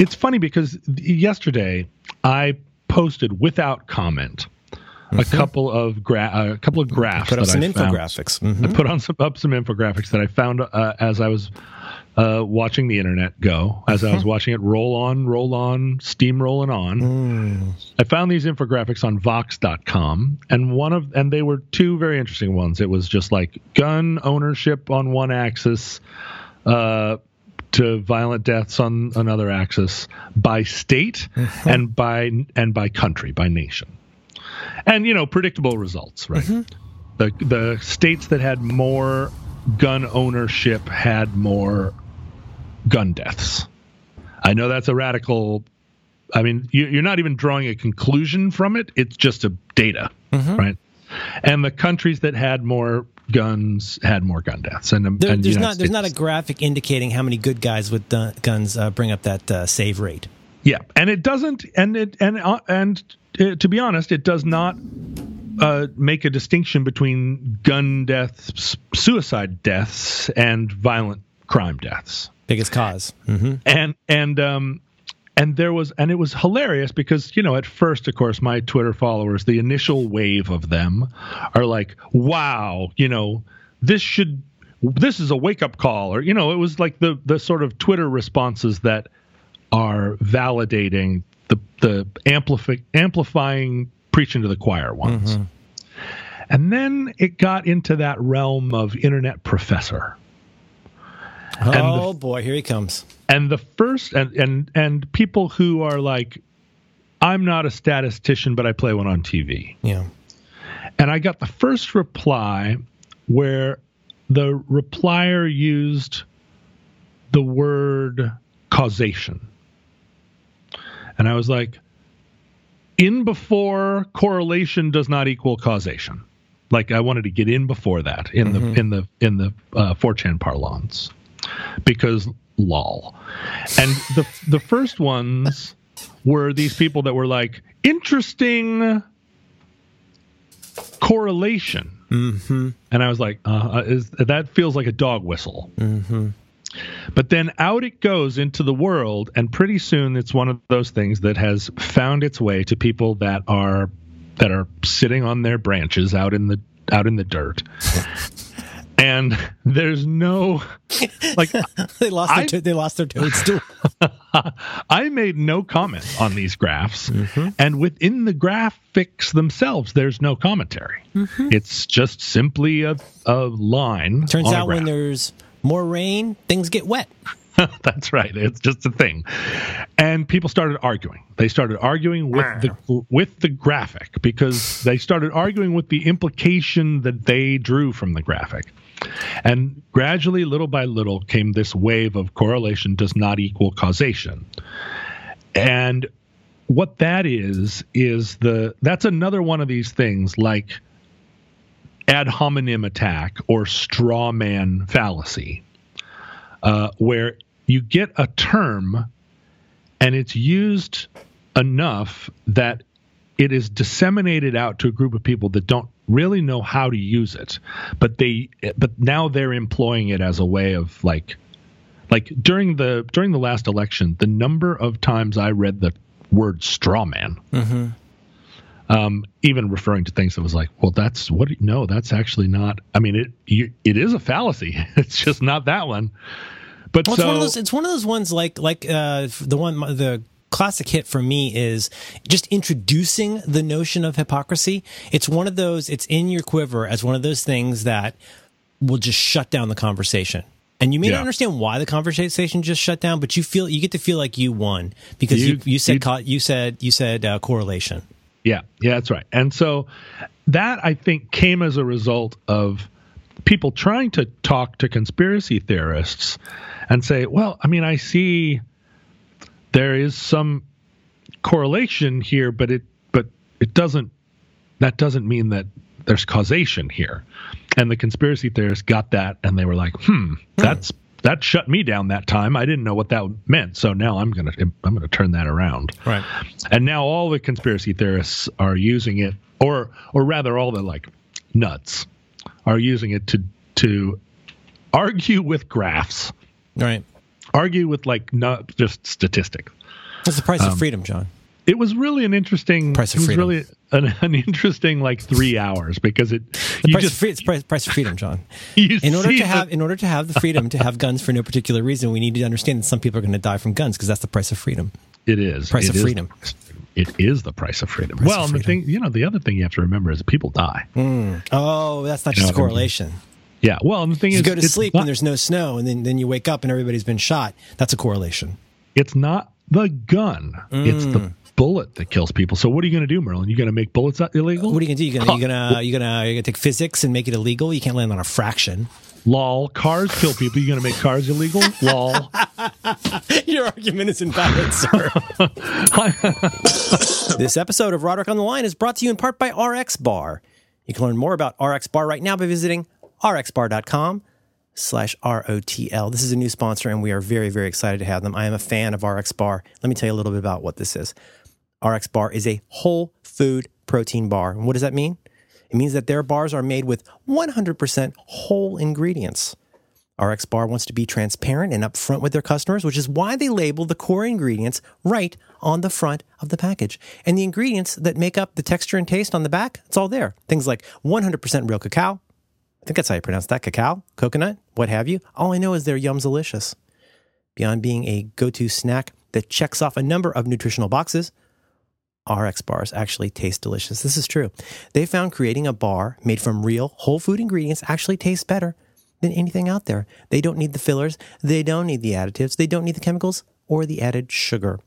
it's funny because yesterday I posted without comment a couple of gra- a couple of graphs.
Put up some
I
infographics. Mhm.
I put on some up some infographics that I found uh, as I was uh, watching the internet go, as I was watching it roll on, roll on, steam rolling on. I found these infographics on Vox.com, and one of and they were two very interesting ones. It was just like gun ownership on one axis. Uh, to violent deaths on another axis by state and by and by country by nation and you know predictable results right? The the states that had more gun ownership had more gun deaths. I know that's a radical i mean you, you're not even drawing a conclusion from it. It's just a data right? And the countries that had more guns had more gun deaths. And,
There-
and
there's
United
not there's not a graphic indicating how many good guys with guns uh, bring up that uh, save rate.
Yeah, and it doesn't, and it and uh, and uh, to be honest, it does not uh, make a distinction between gun deaths, suicide deaths, and violent crime deaths.
Biggest because hmm
And and um and there was and it was hilarious because you know at first of course my Twitter followers, the initial wave of them are like, wow, you know, this should this is a wake up call, or you know, it was like the the sort of Twitter responses that are validating the the amplify, amplifying preaching to the choir ones. Mm-hmm. And then it got into that realm of internet professor.
Oh boy, here he comes.
And the first and and and people who are like I'm not a statistician but I play one on TV.
Yeah.
And I got the first reply where the replier used the word causation. And I was like, in before correlation does not equal causation. Like I wanted to get in before that in the in the in the uh, 4chan parlance because lol. And the the first ones were these people that were like interesting correlation.
Mm-hmm.
And I was like, uh, is, that feels like a dog whistle.
Mm-hmm.
But then out it goes into the world, and pretty soon it's one of those things that has found its way to people that are that are sitting on their branches out in the out in the dirt. and there's no like
They lost
I-
their to- they lost their toadstool.
I made no comment on these graphs, mm-hmm. and within the graphics themselves, there's no commentary. Mm-hmm. It's just simply a, a line.
Turns out when there's more rain, things get wet.
That's right. It's just a thing. And people started arguing. They started arguing with the ah. with the graphic because they started arguing with the implication that they drew from the graphic. And gradually, little by little, came this wave of correlation does not equal causation. And what that is is the that's another one of these things like ad hominem attack or straw man fallacy uh, where you get a term and it's used enough that it is disseminated out to a group of people that don't really know how to use it but they but now they're employing it as a way of like like during the during the last election the number of times i read the word straw man um, even referring to things that was like, well, that's what? No, that's actually not. I mean, it you, it is a fallacy. It's just not that one. But
Well,
so
it's one of those. It's one of those ones like like uh, the one the classic hit for me is just introducing the notion of hypocrisy. It's one of those. It's in your quiver as one of those things that will just shut down the conversation. And you may
Yeah.
not understand why the conversation just shut down, but you feel you get to feel like you won because you
You-
you, said
you-
you said you said uh, correlation.
Yeah, yeah, that's right. And so that I think came as a result of people trying to talk to conspiracy theorists and say, well, I mean, I see there is some correlation here, but it but it doesn't that doesn't mean that there's causation here. And the conspiracy theorists got that and they were like, hmm, that's that shut me down that time. I didn't know what that meant. So now I'm gonna I'm gonna turn that around
Right.
and now all the conspiracy theorists are using it or or rather all the like nuts are using it to to argue with graphs
Right.
argue with like not just statistics
That's the price
Um,
of freedom, John.
It was really an interesting.
Price of
it was
freedom.
really an, an interesting like three hours because it
The
you
price,
just
of free, it's price, price of freedom, John.
you
In order to
the-
have, in order to have the freedom to have guns for no particular reason, we need to understand that some people are going to die from guns because that's the price of freedom.
it is
price
it
of
is-
freedom.
It is the price of freedom.
Price
well,
of
and the thing you know the other thing you have to remember is that people die.
Oh, that's not
You
just
mean?
correlation.
Yeah. Well, and the thing
You
is,
go to
it's
sleep
not,
when there's no snow, and then, then you wake up and everybody's been shot. That's a correlation.
it's not the gun; it's
Mm.
the bullet that kills people. So what are you going to do, Merlin? You going to make bullets illegal?
What are you gonna do? You gonna you gonna you gonna gonna take physics and make it illegal? You can't land on a fraction.
Lol. Cars kill people. You going to make cars illegal? Lol.
Your argument is invalid, sir. this episode of Roderick on the Line is brought to you in part by RX Bar. You can learn more about RX Bar right now by visiting rxbar.com slash ROTL. This is a new sponsor, and we are very, very excited to have them. I am a fan of RX Bar. Let me tell you a little bit about what this is. RX Bar is a whole food protein bar. And what does that mean? It means that their bars are made with 100% whole ingredients. RX Bar wants to be transparent and upfront with their customers, which is why they label the core ingredients right on the front of the package. And the ingredients that make up the texture and taste on the back, it's all there. Things like 100% real cacao. I think that's how you pronounce that cacao, coconut, what have you. All I know is they're yums delicious. Beyond being a go to snack that checks off a number of nutritional boxes, RX bars actually taste delicious. This is true. They found creating a bar made from real whole food ingredients actually tastes better than anything out there. They don't need the fillers, they don't need the additives, they don't need the chemicals or the added sugar.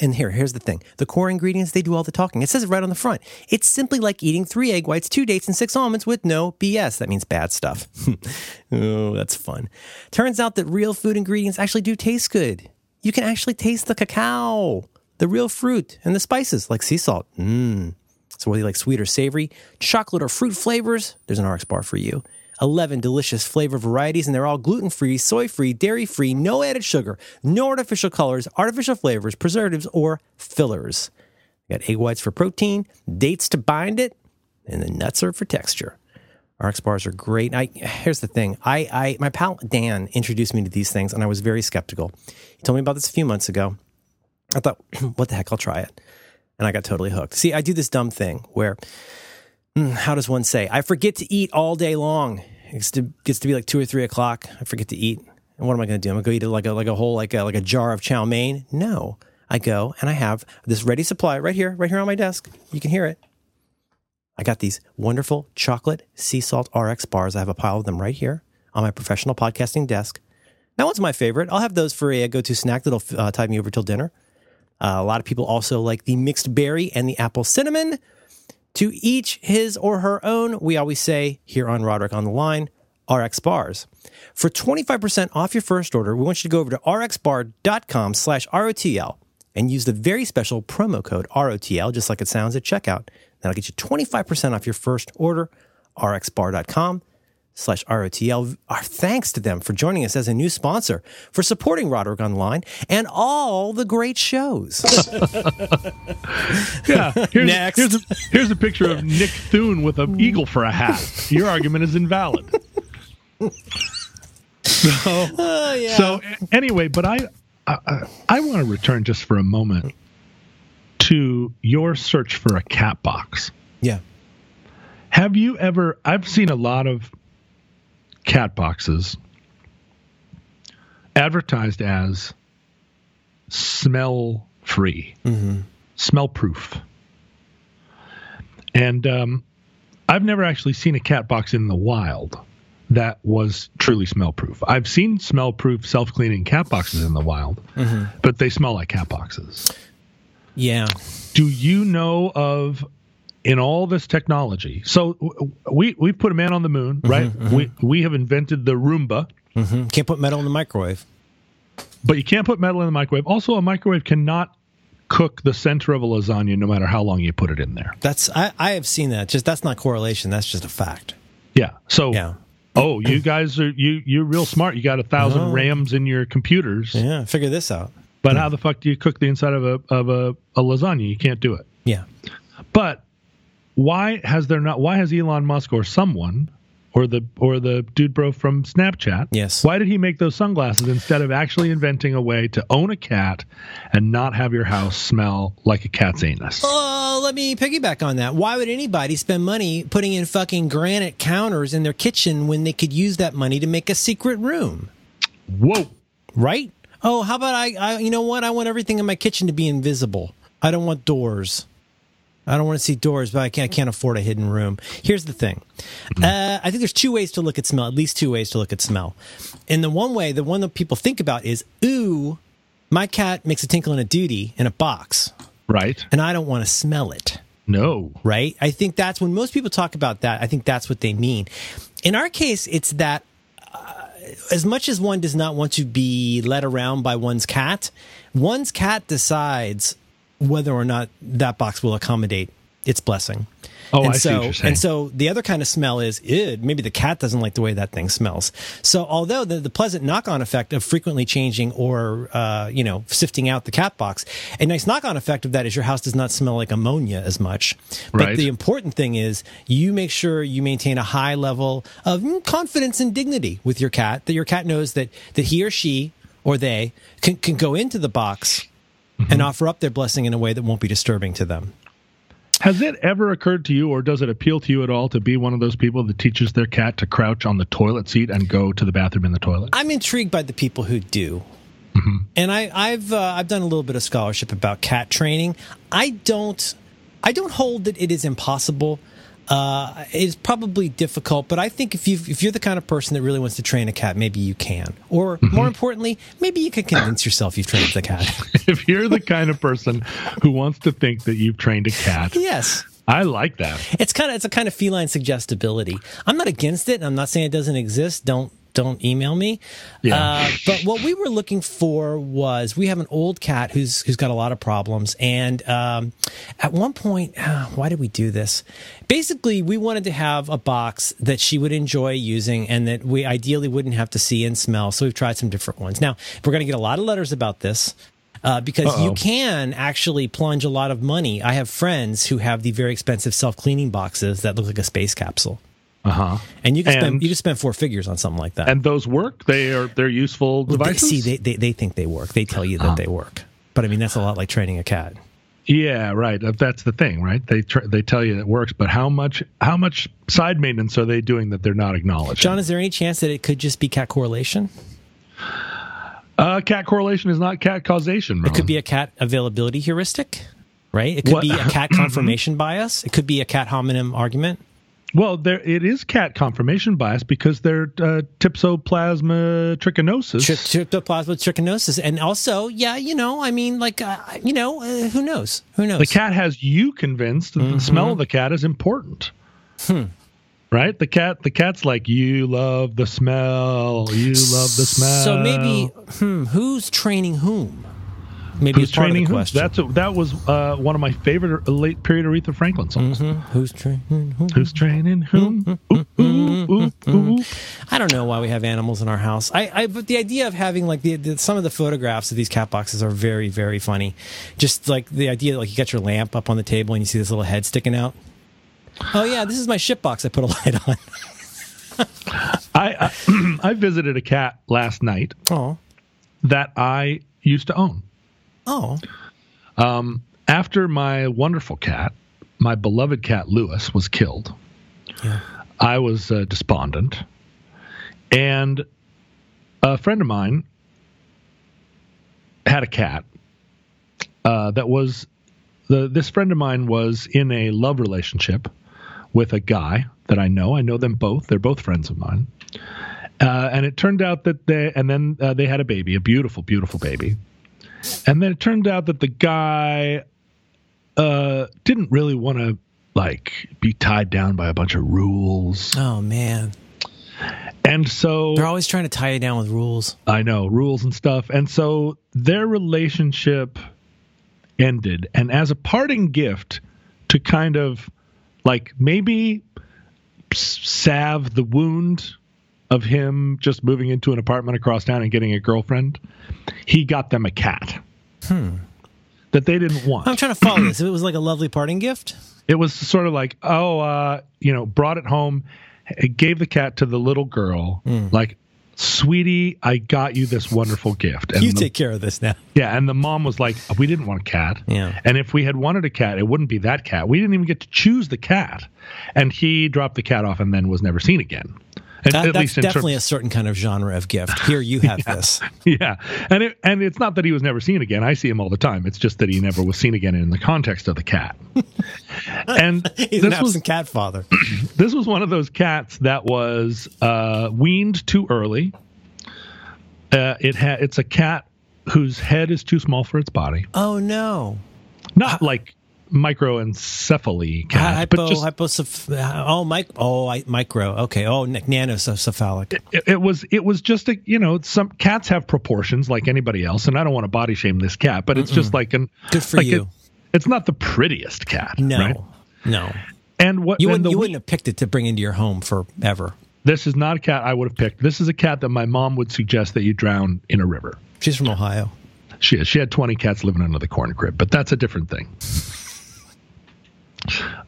And here, here's the thing. The core ingredients, they do all the talking. It says it right on the front. It's simply like eating three egg whites, two dates, and six almonds with no BS. That means bad stuff. oh, that's fun. Turns out that real food ingredients actually do taste good. You can actually taste the cacao, the real fruit, and the spices like sea salt. Mmm. So whether you like sweet or savory, chocolate or fruit flavors, there's an RX bar for you. 11 delicious flavor varieties, and they're all gluten free, soy free, dairy free, no added sugar, no artificial colors, artificial flavors, preservatives, or fillers. Got egg whites for protein, dates to bind it, and the nuts are for texture. RX bars are great. I here's the thing. I, I my pal Dan introduced me to these things, and I was very skeptical. He told me about this a few months ago. I thought, what the heck, I'll try it. And I got totally hooked. See, I do this dumb thing where mm, how does one say? I forget to eat all day long. It gets to, to be like two or three o'clock. I forget to eat. And what am I going to do? I'm going to go eat like a like a whole like a like a jar of chow mein. No, I go and I have this ready supply right here, right here on my desk. You can hear it. I got these wonderful chocolate sea salt RX bars. I have a pile of them right here on my professional podcasting desk. That one's my favorite. I'll have those for a go-to snack that'll uh, tide me over till dinner. Uh, a lot of people also like the mixed berry and the apple cinnamon. To each his or her own, we always say here on Roderick on the Line, RX Bars. For 25% off your first order, we want you to go over to rxbar.com slash ROTL and use the very special promo code ROTL, just like it sounds at checkout. That'll get you 25% off your first order, rxbar.com slash ROTL. Our thanks to them for joining us as a new sponsor, for supporting Roderick Online, and all the great shows.
Yeah. Here's,
Next.
Here's a, here's a picture of Nick Thune with an hmm. eagle for a hat. Your argument is invalid. So,
oh, yeah.
so anyway, but I, I- I want to return just for a moment to your search for a cat box.
yeah.
Have you ever? I've seen a lot of cat boxes advertised as smell free, smell proof. And um, I've never actually seen a cat box in the wild that was truly smell proof. I've seen smell proof self cleaning cat boxes in the wild, but they smell like cat boxes.
Yeah.
Do you know of in all this technology? So we we put a man on the moon, right? We we have invented the Roomba,
hmm Can't put metal in the microwave.
but you can't put metal in the microwave. Also, a microwave cannot cook the center of a lasagna no matter how long you put it in there.
That's I, I have seen that. Just that's not correlation. That's just a fact.
Yeah. So
Yeah.
oh, you guys are you you're real smart. You got a thousand
Oh.
RAMs in your computers,
Yeah. Figure this out.
but how the fuck do you cook the inside of a of a, a lasagna? You can't do it.
Yeah.
But why has there not? Why has Elon Musk or someone or the or the dude bro from Snapchat.
Yes.
Why did he make those sunglasses instead of actually inventing a way to own a cat and not have your house smell like a cat's anus?
Oh, let me piggyback on that. Why would anybody spend money putting in fucking granite counters in their kitchen when they could use that money to make a secret room?
Whoa.
Right? Oh, how about I, I you know what? I want everything in my kitchen to be invisible. I don't want doors. I don't want to see doors, but I can't, I can't afford a hidden room. Here's the thing. Uh, I think there's two ways to look at smell, at least two ways to look at smell. And the one way, the one that people think about is, ooh, my cat makes a tinkle and a duty in a box,
Right.
and I don't want to smell it.
No.
right? I think that's when most people talk about that. I think that's what they mean. In our case, it's that uh, as much as one does not want to be led around by one's cat, one's cat decides whether or not that box will accommodate its blessing.
Oh,
and
I see
so,
what you're saying.
And so the other kind of smell is, Ew, maybe the cat doesn't like the way that thing smells. So although the, the pleasant knock-on effect of frequently changing or, uh, you know, sifting out the cat box, a nice knock-on effect of that is your house does not smell like ammonia as much. But
Right.
the important thing is you make sure you maintain a high level of mm, confidence and dignity with your cat, that your cat knows that, that he or she or they can, can go into the box
Mm-hmm.
and offer up their blessing in a way that won't be disturbing to them.
Has it ever occurred to you, or does it appeal to you at all, to be one of those people that teaches their cat to crouch on the toilet seat and go to the bathroom in the toilet?
I'm intrigued by the people who do. And I, I've uh, I've done a little bit of scholarship about cat training. I don't I don't hold that it is impossible. Uh, it's probably difficult, but I think if you if you're the kind of person that really wants to train a cat, maybe you can. Or more importantly, maybe you can convince yourself you've trained the cat.
if you're the kind of person who wants to think that you've trained a cat,
yes.
I like that.
It's kind of it's a kind of feline suggestibility. I'm not against it. I'm not saying it doesn't exist. Don't don't email me.
Yeah.
Uh, but what we were looking for was we have an old cat who's who's got a lot of problems, and um, at one point, uh, why did we do this? Basically, we wanted to have a box that she would enjoy using, and that we ideally wouldn't have to see and smell. So we've tried some different ones. Now we're going to get a lot of letters about this uh, because you
Uh-oh.
can actually plunge a lot of money. I have friends who have the very expensive self cleaning boxes that look like a space capsule,
Uh huh.
and you can spend you can spend four figures on something like that.
And those work. They are they're useful
Well, they,
devices.
see, they, they they think they work. They tell you that they work, but I mean that's a lot like training a cat.
yeah, right. That's the thing, right? They tr- they tell you it works, but how much how much side maintenance are they doing that they're not acknowledging?
John, is there any chance that it could just be cat correlation?
uh, cat correlation is not cat causation.
It could be a cat availability heuristic, right? It could
What-
be a cat confirmation bias. It could be a cat hominem argument.
Well, there it is cat confirmation bias because they're uh, trichinosis.
Tri- Tryptoplasma trichinosis, and also, yeah, you know, I mean, like, uh, you know, uh, who knows? Who knows?
the cat has you convinced that the smell
Mm-hmm.
of the cat is important.
Hmm.
Right? The cat the cat's like, You love the smell, you love the smell.
So maybe, hmm, who's training whom? Maybe
Who's training who?
question.
That's a, that was uh, one of my favorite late period Aretha Franklin songs.
Hmm, who's training whom?
Who's training whom? Ooh, ooh, ooh, ooh.
I don't know why we have animals in our house. I, I but the idea of having like the, the some of the photographs of these cat boxes are very very funny. Just like the idea, like you got your lamp up on the table and you see this little head sticking out. Oh yeah, this is my ship box. I put a light on.
I, I I visited a cat last night
Oh,
that I used to own.
Oh,
After my wonderful cat, my beloved cat Lewis, was killed,
yeah.
I was uh, despondent. And a friend of mine had a cat uh, that was the this friend of mine was in a love relationship with a guy that I know. I know them both. They're both friends of mine. Uh, and it turned out that they and then uh, they had a baby, a beautiful, beautiful baby. And then it turned out that the guy uh, didn't really want to like be tied down by a bunch of rules.
Oh man,
And so
they're always trying to tie you down with rules.
I know rules and stuff. And so their relationship ended. And as a parting gift to kind of like maybe salve the wound of him just moving into an apartment across town and getting a girlfriend, he got them a cat that they didn't want.
I'm trying to follow this. If it was like a lovely parting gift,
it was sort of like, oh, uh, you know, brought it home. gave the cat to the little girl, like, "Sweetie, I got you this wonderful gift." And
you
the-
take care of this now.
yeah, and the mom was like, "We didn't want a cat."
Yeah.
And if we had wanted a cat, it wouldn't be that cat. We didn't even get to choose the cat. And he dropped the cat off and then was never seen again. At,
That,
at
that's
least
definitely
terms,
a certain kind of genre of gift. Here, you have this.
yeah. And it, and it's not that he was never seen again. I see him all the time. It's just that he never was seen again in the context of the cat. and
He's an
this was
absent cat father.
this was one of those cats that was uh, weaned too early. Uh, it ha- it's a cat whose head is too small for its body.
Oh no.
Not like microencephaly cat,
Hypo,
but just
hyposeph- oh, mic- oh, I, micro. Okay. Oh, nanocephalic.
it, it was it was just a you know some cats have proportions like anybody else, and I don't want to body shame this cat, but it's just like an
Good for
like
you.
It, it's not the prettiest cat,
No.
right?
No.
And what
You
and
wouldn't, you
we-
wouldn't have picked it to bring into your home forever.
this is not a cat I would have picked. This is a cat that my mom would suggest that you drown in a river.
She's from Ohio.
She is. She had 20 cats living under the corn crib, but that's a different thing.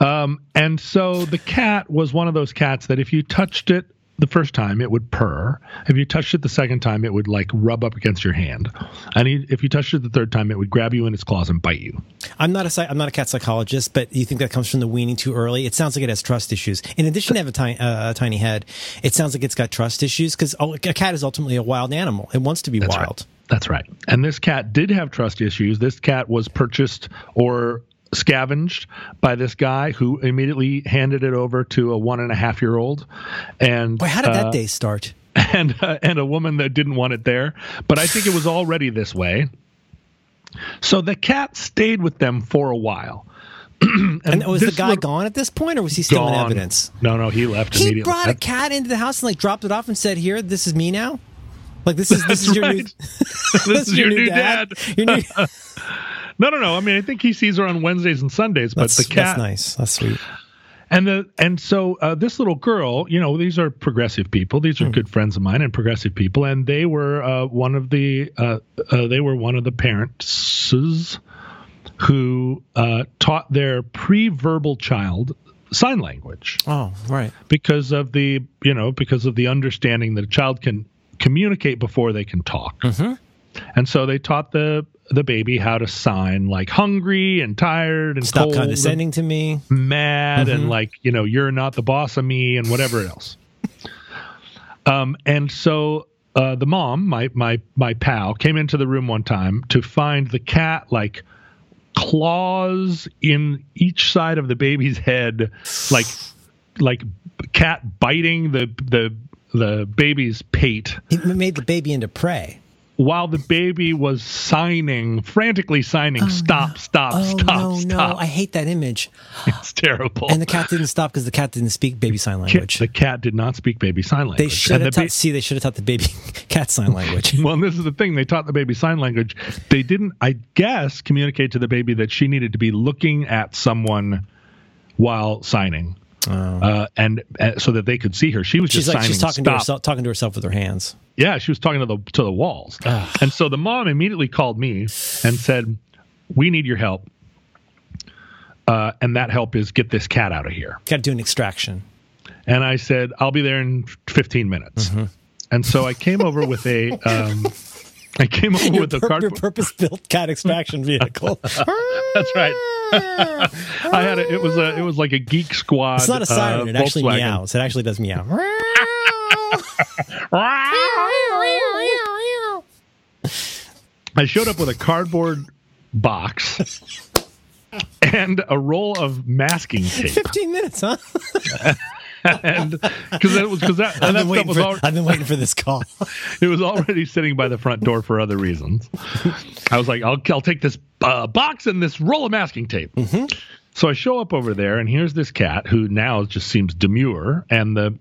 Um, and so the cat was one of those cats that if you touched it the first time, it would purr. If you touched it the second time, it would like rub up against your hand. And he, if you touched it the third time, it would grab you in its claws and bite you.
I'm not a I'm not a cat psychologist, but you think that comes from the weaning too early? It sounds like it has trust issues. In addition to have a tiny, uh, a tiny head, it sounds like it's got trust issues because a cat is ultimately a wild animal. It wants to be
That's
wild.
right. That's right. And this cat did have trust issues. This cat was purchased or scavenged by this guy who immediately handed it over to a one and a half year old. And
Boy, how did
uh,
that day start?
and uh, and a woman that didn't want it there. But I think it was already this way. So the cat stayed with them for a while.
And, was the guy gone at this point, or was he still in evidence?
No, no, he left
He
immediately.
brought a cat into the house and like dropped it off and said, "Here, this is me now." Like this is this is your new
right. this is your new dad.
Your new,
No, no, no. I mean, I think he sees her on Wednesdays and Sundays, but
that's,
the cat
that's nice. That's sweet.
And the and so uh, this little girl, you know, these are progressive people. These are good friends of mine and progressive people, and they were uh, one of the uh, uh, they were one of the parents who uh, taught their pre-verbal child sign language
Oh, right.
because of the you know because of the understanding that a child can communicate before they can talk.
Mm-hmm.
And so they taught the the baby how to sign like hungry and tired and
Stop
cold and-
condescending to me.
mad
Mm-hmm.
and like you know you're not the boss of me and whatever else um and so uh the mom my my my pal came into the room one time to find the cat like claws in each side of the baby's head like like cat biting the the the baby's pate
He made the baby into prey.
While the baby was signing frantically signing oh, stop stop
Oh
stop
no,
stop
no! I hate that image.
it's terrible
And the cat didn't stop because the cat didn't speak baby sign language.
the cat did not speak baby sign language.
They should have
the
taught. See, they should have taught the baby cat sign language.
ba- well, this is the thing. They taught the baby sign language. They didn't, I guess, communicate to the baby that she needed to be looking at someone while signing, uh, and uh, so that they could see her. She was
Oh. She's
just
like
signing.
she's talking to
stop.
herself, talking to herself with her hands.
Yeah, she was talking to the to the walls. And so the mom immediately called me and said, "We need your help." Uh, and that help is get this cat out of here.
Got to do an extraction.
And I said, I'll be there in 15 minutes.
Mm-hmm.
And so I came over with a, um, I came over with a
Your
cardboard.
purpose-built cat extraction vehicle.
That's right. I had a, it was a, it was like a geek squad.
It's not a siren.
uh,
it actually
Volkswagen.
meows. It actually does meow.
I showed up with a cardboard box and a roll of masking tape.
Fifteen minutes, huh?
And because that was because that,
I've
and that stuff was
for,
al-
I've been waiting for this call.
it was already sitting by the front door for other reasons. I was like, I'll, I'll take this uh, box and this roll of masking tape.
Mm-hmm.
So I show up over there, and here's this cat who now just seems demure, and the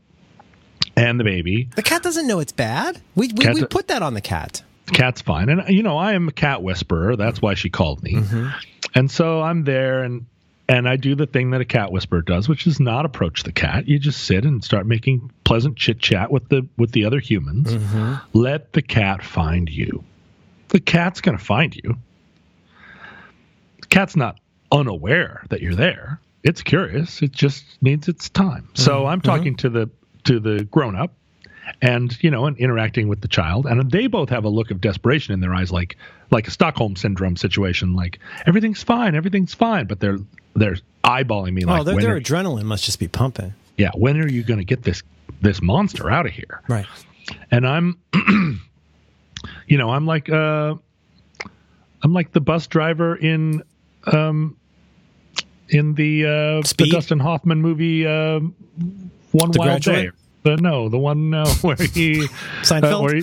and the baby.
The cat doesn't know it's bad. We we, we put that on the cat.
The cat's fine, and you know I am a cat whisperer. That's why she called me.
Mm-hmm.
And so I'm there, and and I do the thing that a cat whisperer does, which is not approach the cat. You just sit and start making pleasant chit chat with the with the other humans.
Mm-hmm.
Let the cat find you. The cat's going to find you. The cat's not unaware that you're there. It's curious. It just needs its time. So I'm talking to the to the grown up and you know and interacting with the child and they both have a look of desperation in their eyes like like a stockholm syndrome situation like everything's fine everything's fine but they're they're eyeballing me like
oh, their, their
are-
adrenaline must just be pumping.
yeah when are you going to get this this monster out of here
Right.
and i'm you know i'm like uh i'm like the bus driver in um in the uh the
Speed?
dustin hoffman movie uh one
The
wild
Graduate?
day the no the one uh, where he
Seinfeld?
uh, where he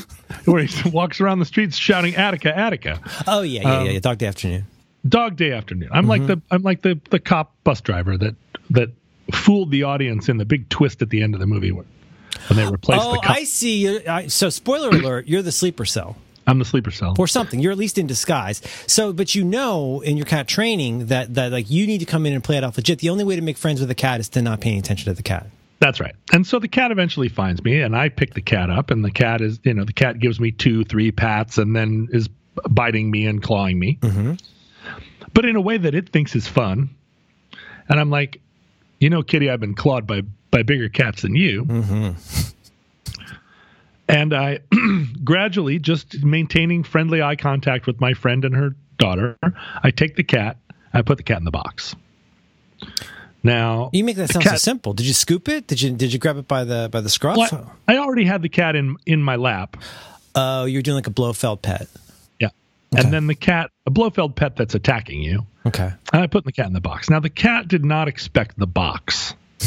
where he walks around the streets shouting attica attica
Oh yeah, yeah,
Um,
yeah. Dog Day Afternoon.
dog day afternoon i'm like the i'm like the the cop bus driver that that fooled the audience in the big twist at the end of the movie when, they replaced
Oh,
the cop
I see. You're- I, so, spoiler alert: you're the sleeper cell
i'm the sleeper cell
or something. You're at least in disguise. So, but you know, in your cat training, that that like you need to come in and play it off legit. The only way to make friends with a cat is to not paying attention to the cat.
That's right. And so the cat eventually finds me, and I pick the cat up, and the cat is, you know, the cat gives me two, three pats, and then is biting me and clawing me, mm-hmm. but in a way that it thinks is fun. And I'm like, you know, Kitty, I've been clawed by by bigger cats than you. Mm-hmm. And I gradually, just maintaining friendly eye contact with my friend and her daughter, I take the cat, I put the cat in the box. Now
You make that sound so simple. Did you scoop it? Did you did you grab it by the by the scruff?
Well, I already had the cat in in my lap.
Oh, you're doing like a Blofeld pet.
Yeah.
Okay.
And then the cat, a Blofeld pet that's attacking you,
Okay.
and I put the cat in the box. Now the cat did not expect the box.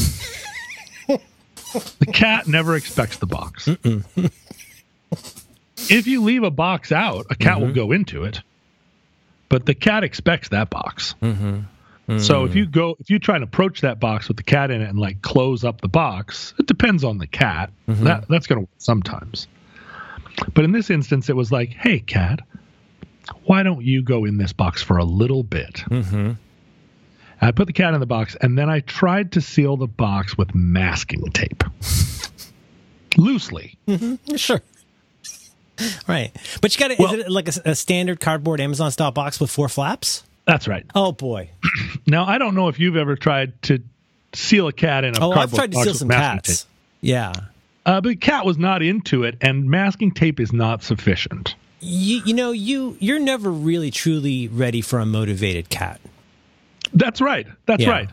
the cat never expects the box. if you leave a box out, a cat will mm-hmm. go into it. But the cat expects that box. Mm-hmm. So if hmm. you go, if you try and approach that box with the cat in it and like close up the box, it depends on the cat. Mm-hmm. That that's going to work sometimes. But in this instance, it was like, hey, cat, why don't you go in this box for a little bit? Mm-hmm. I put the cat in the box, and then I tried to seal the box with masking tape. Loosely. Mm-hmm.
Sure. Right. But you got to,
Well-
is it like a, a standard cardboard Amazon style box with four flaps?
That's right.
Oh, boy.
Now, I don't know if you've ever tried to seal a cat in a
Oh,
cardboard
I've tried to seal some cats.
tape.
Yeah.
Uh, but the cat was not into it, and masking tape is not sufficient.
You, you know, you, you're never really truly ready for a motivated cat.
That's right. That's
Yeah.
right.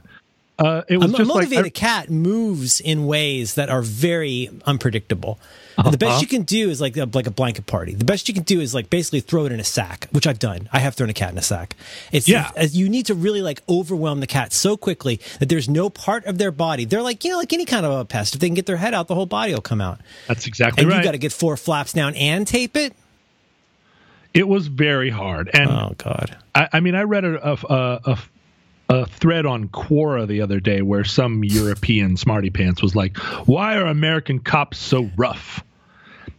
Uh, it
A,
was
a
just
motivated
like
cat moves in ways that are very unpredictable. And the best
Uh-huh.
you can do is like a, like a blanket party. The best you can do is like basically throw it in a sack, which I've done. I have thrown a cat in a sack. It's
Yeah.
as you need to really like overwhelm the cat so quickly that there's no part of their body. They're like you know like any kind of a pest. If they can get their head out, the whole body will come out.
that's exactly
And
right.
you got to get four flaps down and tape it.
it was very hard, and
Oh God.
I, I mean, I read a, a, a, a thread on Quora the other day where some European smarty pants was like, "Why are American cops so rough?"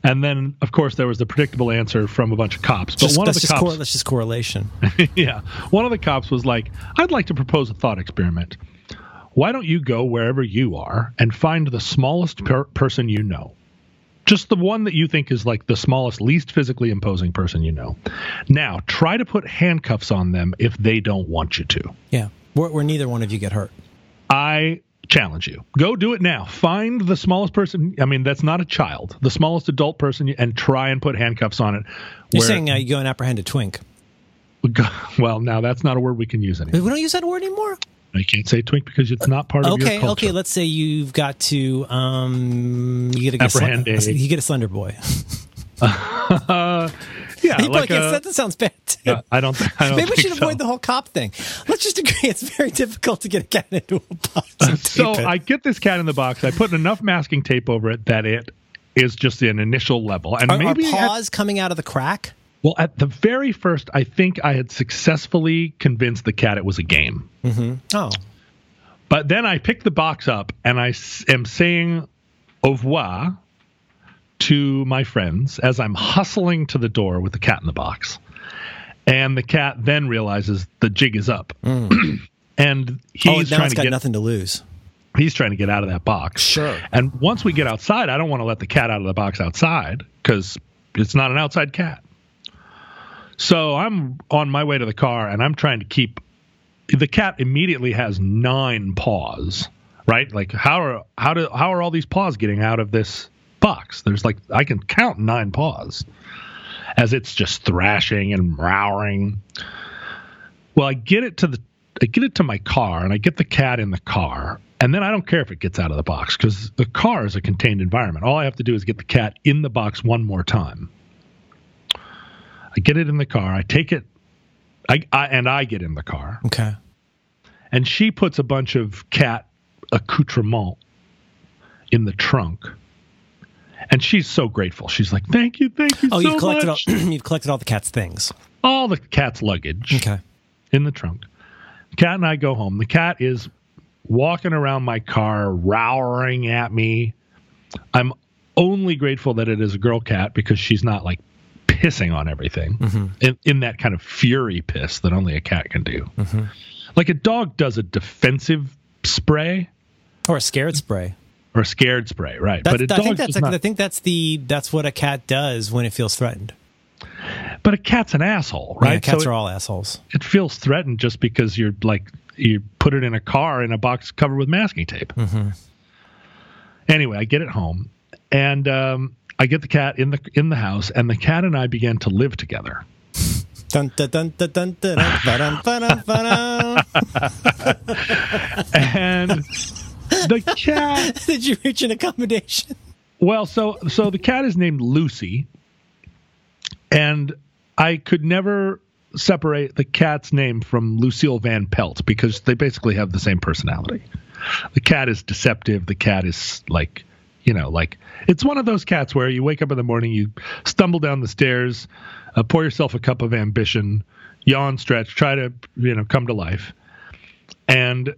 And then, of course, there was the predictable answer from a bunch of cops. But
Just,
one of the cops,
cor- that's just correlation.
yeah, one of the cops was like, "I'd like to propose a thought experiment. Why don't you go wherever you are and find the smallest per- person you know?" Just the one that you think is like the smallest, least physically imposing person you know. Now, try to put handcuffs on them if they don't want you to.
Yeah, where, where neither one of you get hurt.
I challenge you. Go do it now. Find the smallest person. I mean, that's not a child. The smallest adult person, and try and put handcuffs on it.
You're saying uh, you go and apprehend a twink.
well, now that's not a word we can use anymore.
We don't use that word anymore.
I can't say twink because it's not part of
Okay,
your culture.
okay. Let's say you've got to um, you get a
Apprehend a-
you get a slender boy.
Uh, yeah,
probably
like
can't-
a-
that, that sounds bad. Too.
uh, I don't. I don't
Maybe we should
so.
avoid the whole cop thing. Let's just agree it's very difficult to get a cat into a box. And
So
it.
I get this cat in the box. I put enough masking tape over it that it is just an initial level, and
are, are
maybe at-
paws coming out of the crack?
well, at the very first, I think I had successfully convinced the cat it was a game. Mm-hmm.
Oh,
But then I pick the box up and I s- am saying au revoir to my friends as I'm hustling to the door with the cat in the box. And the cat then realizes the jig is up. Hmm. and
oh,
he's
now
trying to
got
get
nothing to lose.
he's trying to get out of that box.
Sure.
And once we get outside, I don't want to let the cat out of the box outside because it's not an outside cat. So I'm on my way to the car and I'm trying to keep the cat immediately has nine paws right? Like how are how do how are all these paws getting out of this box? There's like I can count nine paws as it's just thrashing and roaring. Well, I get it to the I get it to my car and I get the cat in the car. And then I don't care if it gets out of the box because the car is a contained environment. All I have to do is get the cat in the box one more time. I get it in the car. I take it, I, I and I get in the car.
Okay.
And she puts a bunch of cat accoutrement in the trunk. And she's so grateful. She's like, "Thank you, thank you
Oh,
so
you've collected
much."
all you've collected all the cat's things.
all the cat's luggage
Okay.
in the trunk. Cat and I go home. The cat is walking around my car, rowering at me. I'm only grateful that it is a girl cat because she's not like pissing on everything mm-hmm. in, in that kind of fury piss that only a cat can do. Mm-hmm. Like a dog does a defensive spray
Or a scared spray.
Or scared spray, right?
That's,
but a
I think that's
not-
I think that's the that's what a cat does when it feels threatened.
but a cat's an asshole,
Yeah,
right?
cats
So
are all assholes.
it feels threatened just because you're like you put it in a car in a box covered with masking tape. Anyway, I get it home, and um, I get the cat in the in the house, and the cat and I began to live together.
Dun, dun, dun, dun, dun.
And the cat,
Did you reach an accommodation?
well, so so the cat is named Lucy, and I could never separate the cat's name from Lucille Van Pelt because they basically have the same personality. The cat is deceptive. The cat is like, you know, like it's one of those cats where you wake up in the morning, you stumble down the stairs, uh, pour yourself a cup of ambition, yawn, stretch, try to, you know, come to life. And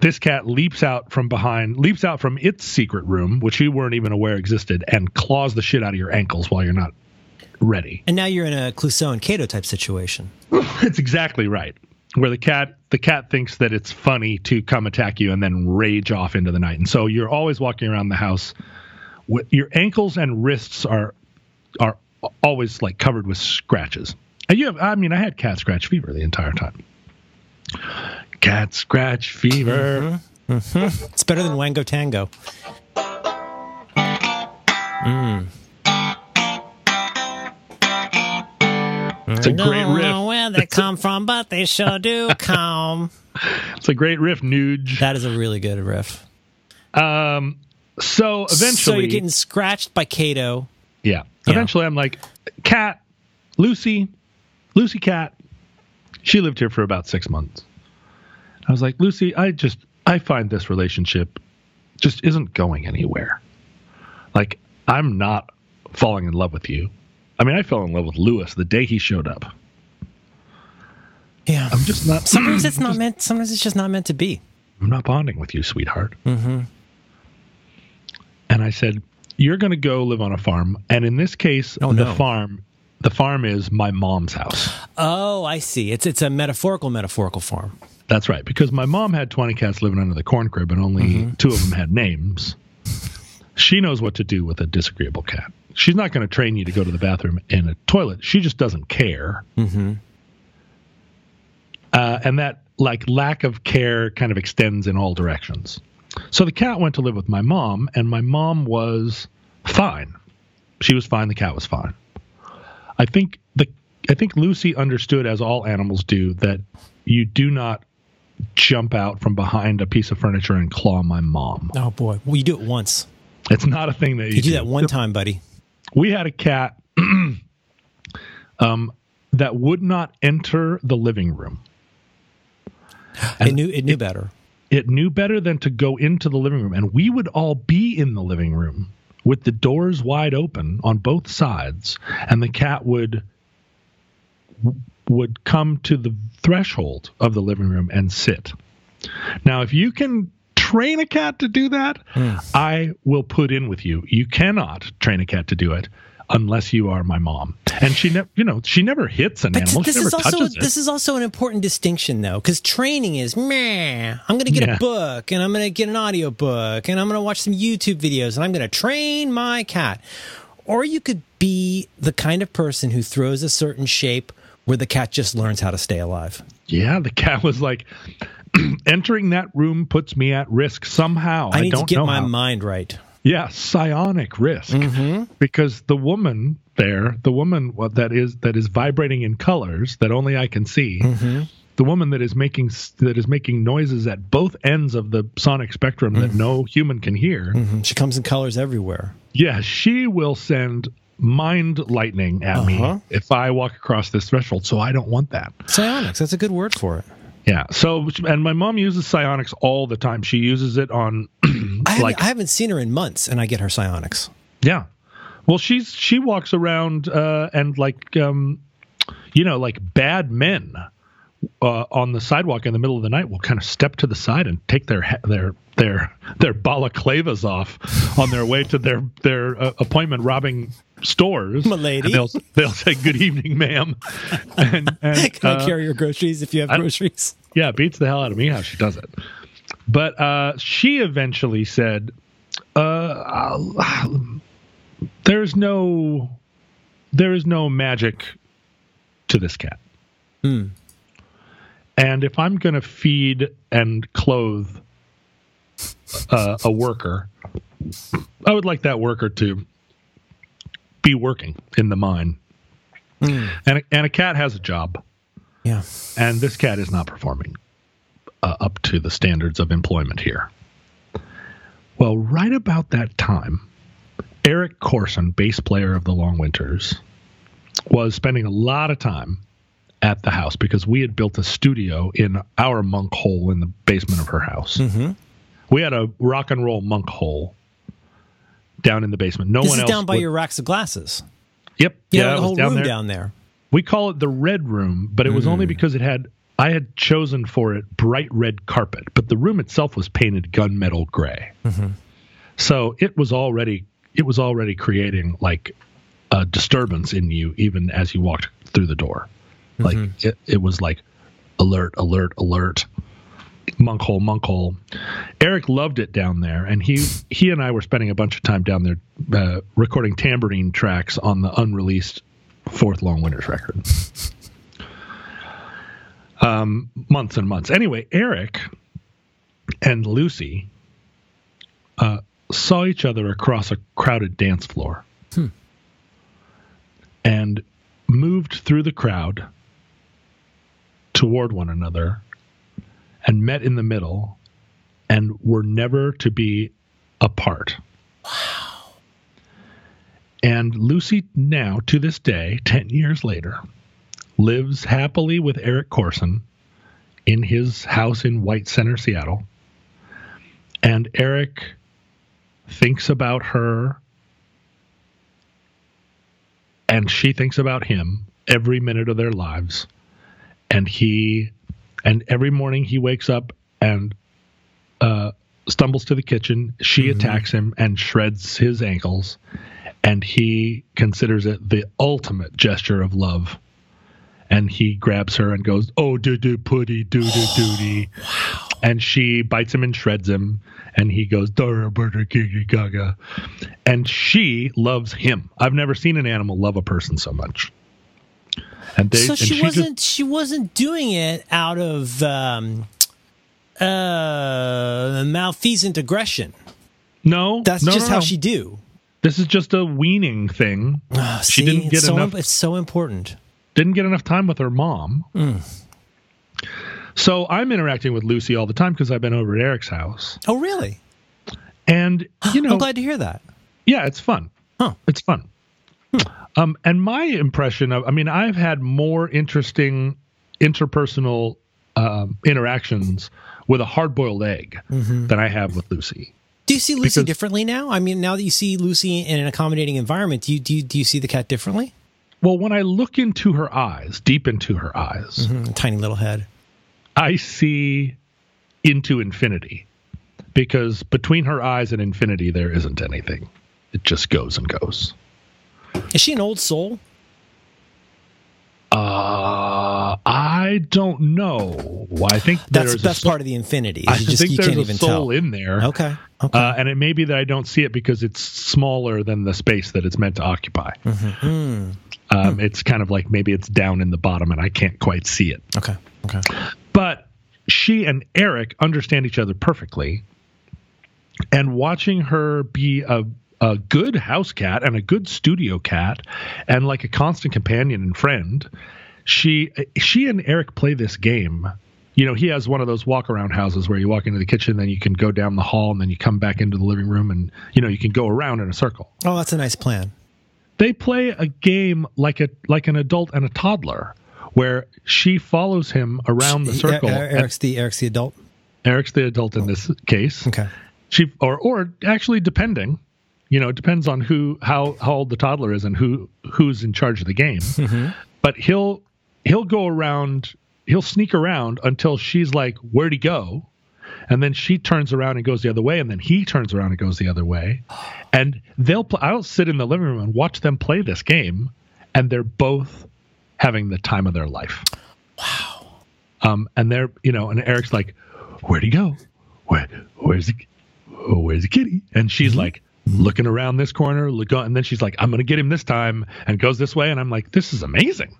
this cat leaps out from behind, leaps out from its secret room, which you weren't even aware existed, and claws the shit out of your ankles while you're not ready.
And now you're in a Clouseau and Cato type situation.
It's exactly right. Where the cat the cat thinks that it's funny to come attack you and then rage off into the night. And so you're always walking around the house with your ankles and wrists are are always like covered with scratches. And you have I mean I had cat scratch fever the entire time. Cat scratch fever.
It's better than Wango Tango.
It's a great
Don't
riff.
know where they come from, but they sure do come.
It's a great riff, Nuge.
That is a really good riff.
Um so eventually
so you're getting scratched by Cato.
Yeah.
Yeah.
Eventually, I'm like, Cat, Lucy, Lucy Cat. She lived here for about six months. I was like, Lucy, I just, I find this relationship just isn't going anywhere. Like, I'm not falling in love with you. I mean, I fell in love with Lewis the day he showed up.
Yeah.
I'm just not.
Sometimes it's not meant. Sometimes it's just not meant to be.
I'm not bonding with you, sweetheart. Mm-hmm. And I said, You're going to go live on a farm. And in this case,
Oh,
the
no.
farm, the farm is my mom's house.
Oh, I see. It's it's a metaphorical metaphorical farm.
That's right, because my mom had 20 cats living under the corn crib and only two of them had names. She knows what to do with a disagreeable cat. She's not going to train you to go to the bathroom in a toilet. She just doesn't care. Mm-hmm. Uh, and that like lack of care kind of extends in all directions. So the cat went to live with my mom, and my mom was fine. She was fine. The cat was fine. I think the I think Lucy understood, as all animals do, that you do not jump out from behind a piece of furniture and claw my mom.
Oh boy. Well, you do it once.
It's not a thing that you,
You do that one time, buddy.
We had a cat um, that would not enter the living room.
It knew it knew better.
It knew better than to go into the living room, and we would all be in the living room with the doors wide open on both sides, and the cat would would come to the threshold of the living room and sit. Now, if you can train a cat to do that, hmm. I will put in with you. You cannot train a cat to do it unless you are my mom. And she never, you know, she never hits an
But
animal.
this
she never
is also
touches it.
this is also an important distinction though, because training is meh. I'm going to get
Yeah.
a book and I'm going to get an audio book and I'm going to watch some YouTube videos and I'm going to train my cat. Or you could be the kind of person who throws a certain shape where the cat just learns how to stay alive.
Yeah, the cat was like, entering that room puts me at risk somehow.
I need
don't
to get
know
my
how.
mind right.
Yeah, psionic risk
Mm-hmm.
because the woman there, the woman what that is that is vibrating in colors that only I can see,
Mm-hmm.
the woman that is making that is making noises at both ends of the sonic spectrum that no human can hear.
Mhm. She comes in colors everywhere.
Yeah, she will send mind lightning at
Uh-huh.
me if I walk across this threshold. So I don't want that.
Psionics. That's a good word for it.
Yeah. So and my mom uses psionics all the time. She uses it on
I haven't,
like
I haven't seen her in months, and I get her psionics.
Yeah. Well, she's she walks around uh, and like um, you know like bad men uh, on the sidewalk in the middle of the night will kind of step to the side and take their their their their balaclavas off on their way to their their uh, appointment robbing stores.
M'lady.
And they'll they'll say good evening, ma'am. And, and
Can I
uh,
carry your groceries if you have
I-
groceries?
yeah, beats the hell out of me how she does it. But uh, she eventually said, uh, "There's no, there is no magic to this cat,
Hmm.
And if I'm going to feed and clothe uh, a worker, I would like that worker to be working in the mine,
Hmm.
and a, and a cat has a job."
Yeah.
and this cat is not performing uh, up to the standards of employment here. Well, right about that time, Eric Corson, bass player of the Long Winters, was spending a lot of time at the house because we had built a studio in our monk hole in the basement of her house.
Mm-hmm.
We had a rock and roll monk hole down in the basement. No
This
one
is
else
down by
would-
your racks of glasses.
Yep.
Yeah, the whole
down
room
there.
down there.
We call it the red room, but it was only
Mm.
because it had I had chosen for it bright red carpet, but the room itself was painted gunmetal gray.
Mhm.
So it was already it was already creating like a disturbance in you even as you walked through the door. Like
Mhm.
it, it was like alert, alert, alert. Monk hole, monk hole. Eric loved it down there, and he he and I were spending a bunch of time down there uh, recording tambourine tracks on the unreleased fourth Long Winters record. Um, months and months. Anyway, Eric and Lucy uh, saw each other across a crowded dance floor
Hmm.
and moved through the crowd toward one another and met in the middle and were never to be apart. Wow. And Lucy now, to this day, 10 years later, lives happily with Eric Corson in his house in White Center, Seattle. And Eric thinks about her and she thinks about him every minute of their lives. And he, and every morning he wakes up and uh, stumbles to the kitchen. She
Mhm.
attacks him and shreds his ankles. And he considers it the ultimate gesture of love. And he grabs her and goes, Oh, doo doo putty, doo doo doody. And she bites him and shreds him. And he goes, Dara burger gigi gaga. And she loves him. I've never seen an animal love a person so much. And they,
so
and
she,
just-
wasn't she wasn't doing it out of um, uh, malfeasant aggression.
no,
That's
no,
just
no,
how
no.
she do.
This is just a weaning thing.
Ah,
She
see,
didn't
it's
get
so,
enough-
It's so important.
Didn't get enough time with her mom.
Mm.
So I'm interacting with Lucy all the time because I've been over at Eric's house.
Oh, really?
And, you know,
I'm glad to hear that.
yeah, it's fun.
Huh.
It's fun. Um, and my impression of, I mean, I've had more interesting interpersonal um, interactions with a hard boiled egg
Mhm.
than I have with Lucy.
Do you see Lucy
Because-
differently now? I mean, now that you see Lucy in an accommodating environment, do you do you, do you see the cat differently?
Well, when I look into her eyes, deep into her eyes,
Mhm, Tiny little head.
I see into infinity because between her eyes and infinity, there isn't anything. It just goes and goes.
Is she an old soul?
Uh, I don't know. I think
That's that's
soul-
part of the infinity.
I
just
think there's a soul
tell.
in there.
Okay. Okay.
Uh, and it may be that I don't see it because it's smaller than the space that it's meant to occupy.
Mhm.
Um, It's kind of like maybe it's down in the bottom and I can't quite see it.
Okay. Okay.
But she and Eric understand each other perfectly. And watching her be a a good house cat and a good studio cat and like a constant companion and friend, she she and Eric play this game. You know, he has one of those walk around houses where you walk into the kitchen, then you can go down the hall, and then you come back into the living room, and you know you can go around in a circle.
Oh, that's a nice plan.
They play a game like a like an adult and a toddler, where she follows him around the circle.
Eric's the Eric's the adult.
Eric's the adult in oh. this case.
Okay.
She or or actually depending, you know, it depends on who how how old the toddler is and who who's in charge of the game. But he'll he'll go around, he'll sneak around until she's like, "Where'd he go?" And then she turns around and goes the other way, and then he turns around and goes the other way. And they'll pl- I'll sit in the living room and watch them play this game, and they're both having the time of their life.
Wow.
Um, and they're you know, and Eric's like, "Where'd he go? Where where's the where's the kitty?" And she's like looking around this corner, look, and then she's like, "I'm gonna get him this time," and goes this way, and I'm like, "This is amazing."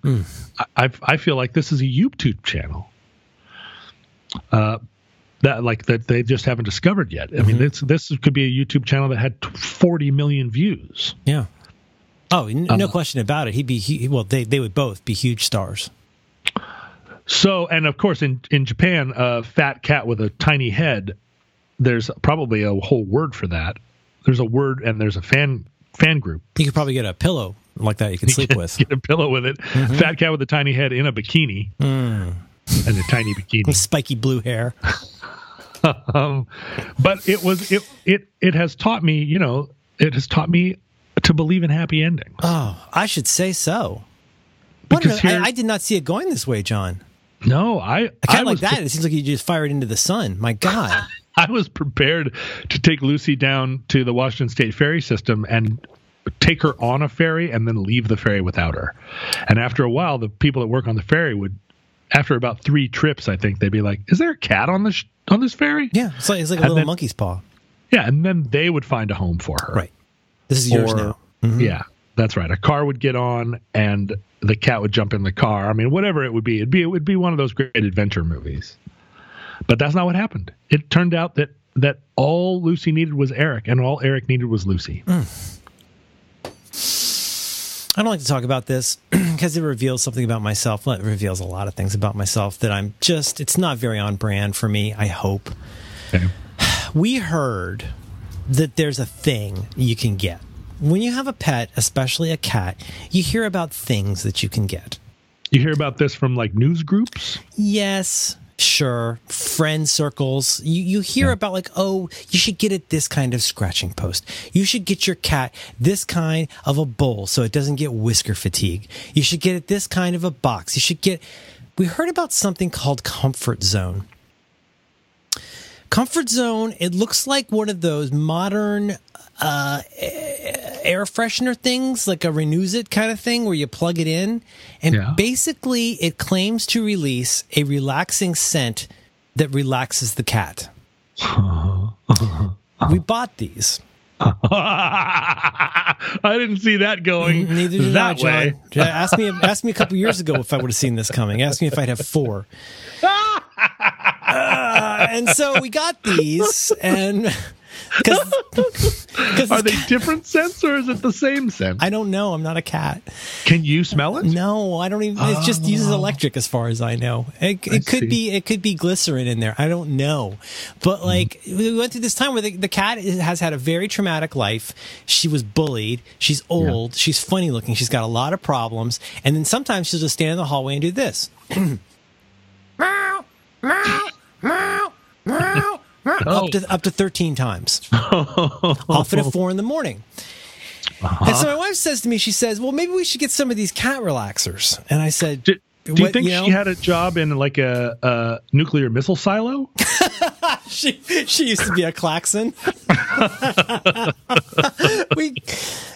I I I feel like this is a YouTube channel. Uh, that like that they just haven't discovered yet. I mean, this this could be a YouTube channel that had 40 million views.
Yeah. Oh, n- no
Uh,
question about it. He'd be he, well. They they would both be huge stars.
So, and of course, in in Japan, a fat cat with a tiny head, there's probably a whole word for that. There's a word, and there's a fan fan group.
You could probably get a pillow like that you can sleep with.
Get a pillow with it. Fat cat with a tiny head in a bikini and a tiny bikini.
Spiky blue hair.
um, but it was it it it has taught me, you know, it has taught me to believe in happy endings.
Oh, I should say so.
Because
a- I,
here-
I did not see it going this way, John.
No, I
I kind of like that. It seems like you just fired into the sun. My God.
I was prepared to take Lucy down to the Washington State ferry system and take her on a ferry and then leave the ferry without her. And after a while, the people that work on the ferry would, after about three trips, I think they'd be like, "Is there a cat on this on this ferry?"
Yeah, it's like it's like a
And
little
then-
monkey's paw.
Yeah, and then they would find a home for her.
Right. This is yours
Or-
now. Mm-hmm.
Yeah, that's right. A car would get on, and the cat would jump in the car. I mean, whatever it would be, it'd be it would be one of those great adventure movies. But that's not what happened. It turned out that that all Lucy needed was Eric, and all Eric needed was Lucy. Hmm.
I don't like to talk about this because it reveals something about myself. Well, it reveals a lot of things about myself that I'm just, it's not very on brand for me, I hope.
Okay.
We heard that there's a thing you can get. When you have a pet, especially a cat, you hear about things that you can get.
You hear about this from like news groups.
Yes, sure. Friend circles. You you hear about like, oh, you should get it this kind of scratching post. You should get your cat this kind of a bowl so it doesn't get whisker fatigue. You should get it this kind of a box. You should get we heard about something called comfort zone. Comfort zone, it looks like one of those modern uh, air freshener things, like a Renuzit kind of thing where you plug it in. And
Yeah.
basically, it claims to release a relaxing scent that relaxes the cat. we bought these.
I didn't see that going
Neither did I,
that way.
John. Ask me, ask me a couple years ago if I would have seen this coming. Ask me if I'd have four. Uh, and so we got these, and because
Are they different scents or is it the same scent?
I don't know. I'm not a cat.
Can you smell it?
No, I don't even. It just ah. uses electric, as far as I know. It, it could
see.
be. It could be glycerin in there. I don't know. But hmm. like, we went through this time where the, the cat has had a very traumatic life. She was bullied. She's old. She's funny looking. She's got a lot of problems. And then sometimes she'll just stand in the hallway and do this. meow, meow, meow, meow, meow, up to up to thirteen times. Often at four in the morning. And so my wife says to me, she says, "Well, maybe we should get some of these cat relaxers." And I said,
do you
What,
think
you know?
she had a job in like a, a nuclear missile silo?
she she used to be a klaxon. we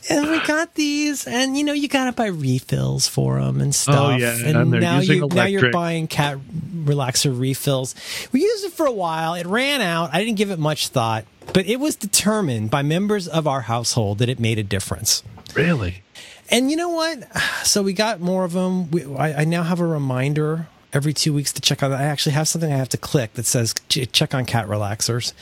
and we got these, and you know you got to buy refills for them and oh, stuff.
Oh, yeah,
and,
and
now
using
you now you're buying cat relaxer refills. We used it for a while. It ran out. I didn't give it much thought, but it was determined by members of our household that it made a difference.
Really?
And you know what? So we got more of them. We, I, I now have a reminder every two weeks to check on. I actually have something I have to click that says check on cat relaxers.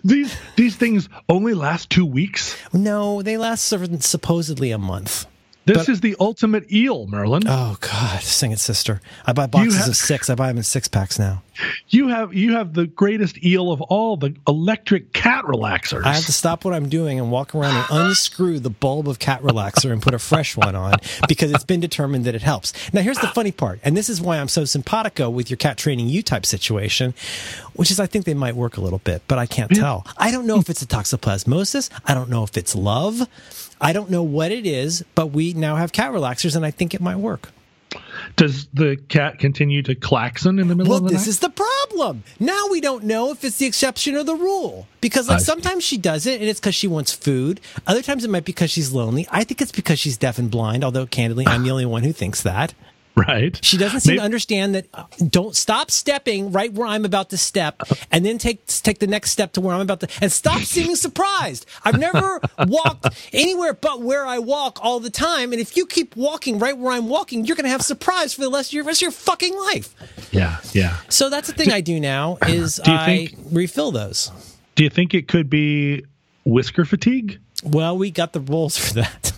these these things only last two weeks.
No, they last supposedly a month.
This but, is the ultimate eel, Merlin.
Oh God, sing it, sister! I buy boxes have, of six. I buy them in six packs now.
You have you have the greatest eel of all, the electric cat relaxers.
I have to stop what I'm doing and walk around and unscrew the bulb of cat relaxer and put a fresh one on because it's been determined that it helps. Now here's the funny part, and this is why I'm so simpatico with your cat training you type situation, which is I think they might work a little bit, but I can't tell. I don't know if it's a toxoplasmosis. I don't know if it's love. I don't know what it is, but we now have cat relaxers, and I think it might work.
Does the cat continue to klaxon in the middle
well,
of the
night?
Well,
this is the problem. Now we don't know if it's the exception or the rule. Because like sometimes she does it and it's because she wants food. Other times it might be because she's lonely. I think it's because she's deaf and blind, although candidly I'm the only one who thinks that.
Right.
She doesn't seem Maybe. to understand that. Uh, don't stop stepping right where I'm about to step, and then take take the next step to where I'm about to, and stop seeming surprised. I've never walked anywhere but where I walk all the time, and if you keep walking right where I'm walking, you're going to have surprise for the rest of your rest of your fucking life.
Yeah, yeah.
So that's the thing do, I do now is do I think, refill those.
Do you think it could be whisker fatigue?
Well, we got the rules for that.